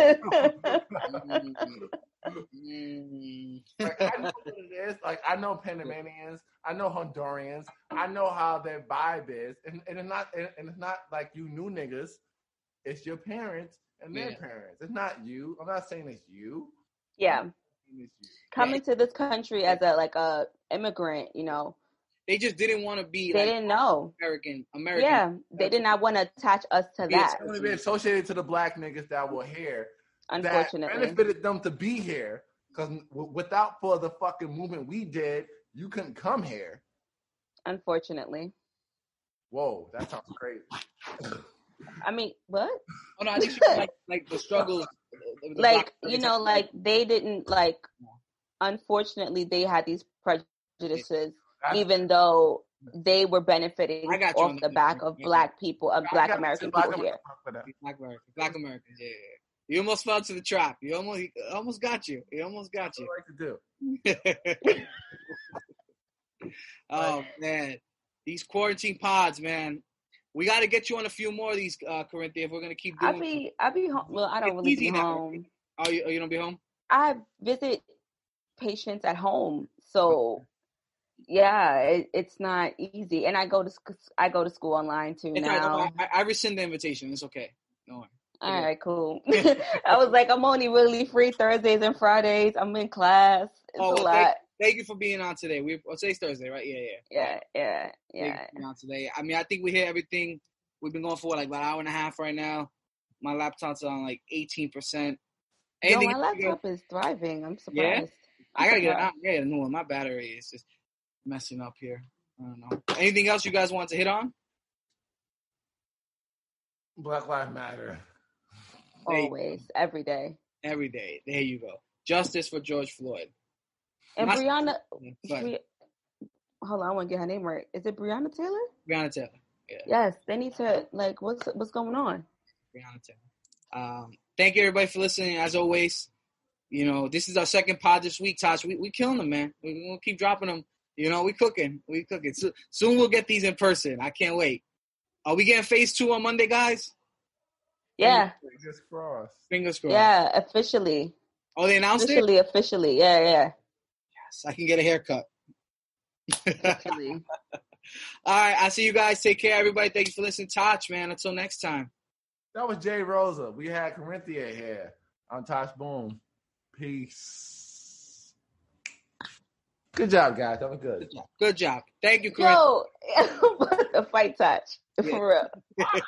Mm. Like, I know what it is. Like I know Panamanians, I know Hondurans, I know how their vibe is, and, and it's not and, and it's not like you new niggas. It's your parents and their Yeah. parents. It's not you. I'm not saying it's you. yeah. I'm saying It's you. coming to this country as a like a immigrant, you know, They just didn't want to be they like didn't know. American. American. Yeah, they did not want to attach us to Yeah, that. I want to be associated to the black niggas that were here. Unfortunately, benefited them to be here. Because w- without for the fucking movement we did, you couldn't come here. unfortunately. Whoa, that sounds crazy. I mean, what? Oh no, I think she like like the struggles. Of the Like you know, like they didn't like. Unfortunately, they had these prejudices, even though mm-hmm. they were benefiting I got you on off the back of black people, of black American people here. American for that. Black Americans, Black Americans. Yeah, yeah. You almost fell to the trap. You almost, he almost got you. He almost got you. what I like to do. oh man, these quarantine pods, man. We got to get you on a few more of these, uh, Corinthia, if we're gonna keep doing. I'll be I'll be home. Well, I don't really be home. oh, you, oh, you don't be home? I visit patients at home, so yeah, it, it's not easy. And I go to sc- I go to school online too It's now. don't. I, I rescind the invitation. It's okay. No worry. All right, cool. I was like, I'm only really free Thursdays and Fridays. I'm in class. It's Oh, a lot. Thank you for being on today. We oh, today's Thursday, right? Yeah, yeah. Yeah, yeah, Thank you yeah. for being on today. I mean, I think we hit everything. We've been going for like about an hour and a half right now. My laptop's on like eighteen percent. Yo, my laptop is thriving. I'm Yeah? surprised. I gotta get surprised. out. I gotta a new one. My battery is just messing up here. I don't know. Anything else you guys want to hit on? Black Lives Matter. Always, every day. Every day. There you go. Justice for George Floyd. And My- Brianna, Bri- hold on, I want to get her name right. Is it Brianna Taylor? Breonna Taylor. Yes, they need to like what's what's going on? Brianna Taylor. Um, thank you everybody for listening. As always, you know this is our second pod this week. Tosh, we we killing them, man. We we gonna keep dropping them. You know we cooking. We cooking. So, soon we'll get these in person. I can't wait. Are we getting phase two on Monday, guys? Yeah, Fingers crossed. Fingers crossed. yeah, officially, Oh, they announced it. officially, officially. Yeah, yeah. Yes, I can get a haircut. All right, I see you guys. Take care, everybody. Thank you for listening. Touch, man. Until next time. That was Jay Rosa. We had Corinthia here on Tosh Boom. Peace. Good job, guys. That was good. Good job. Good job. Thank you, Corinne. Yo, the fight touch Yeah. for real.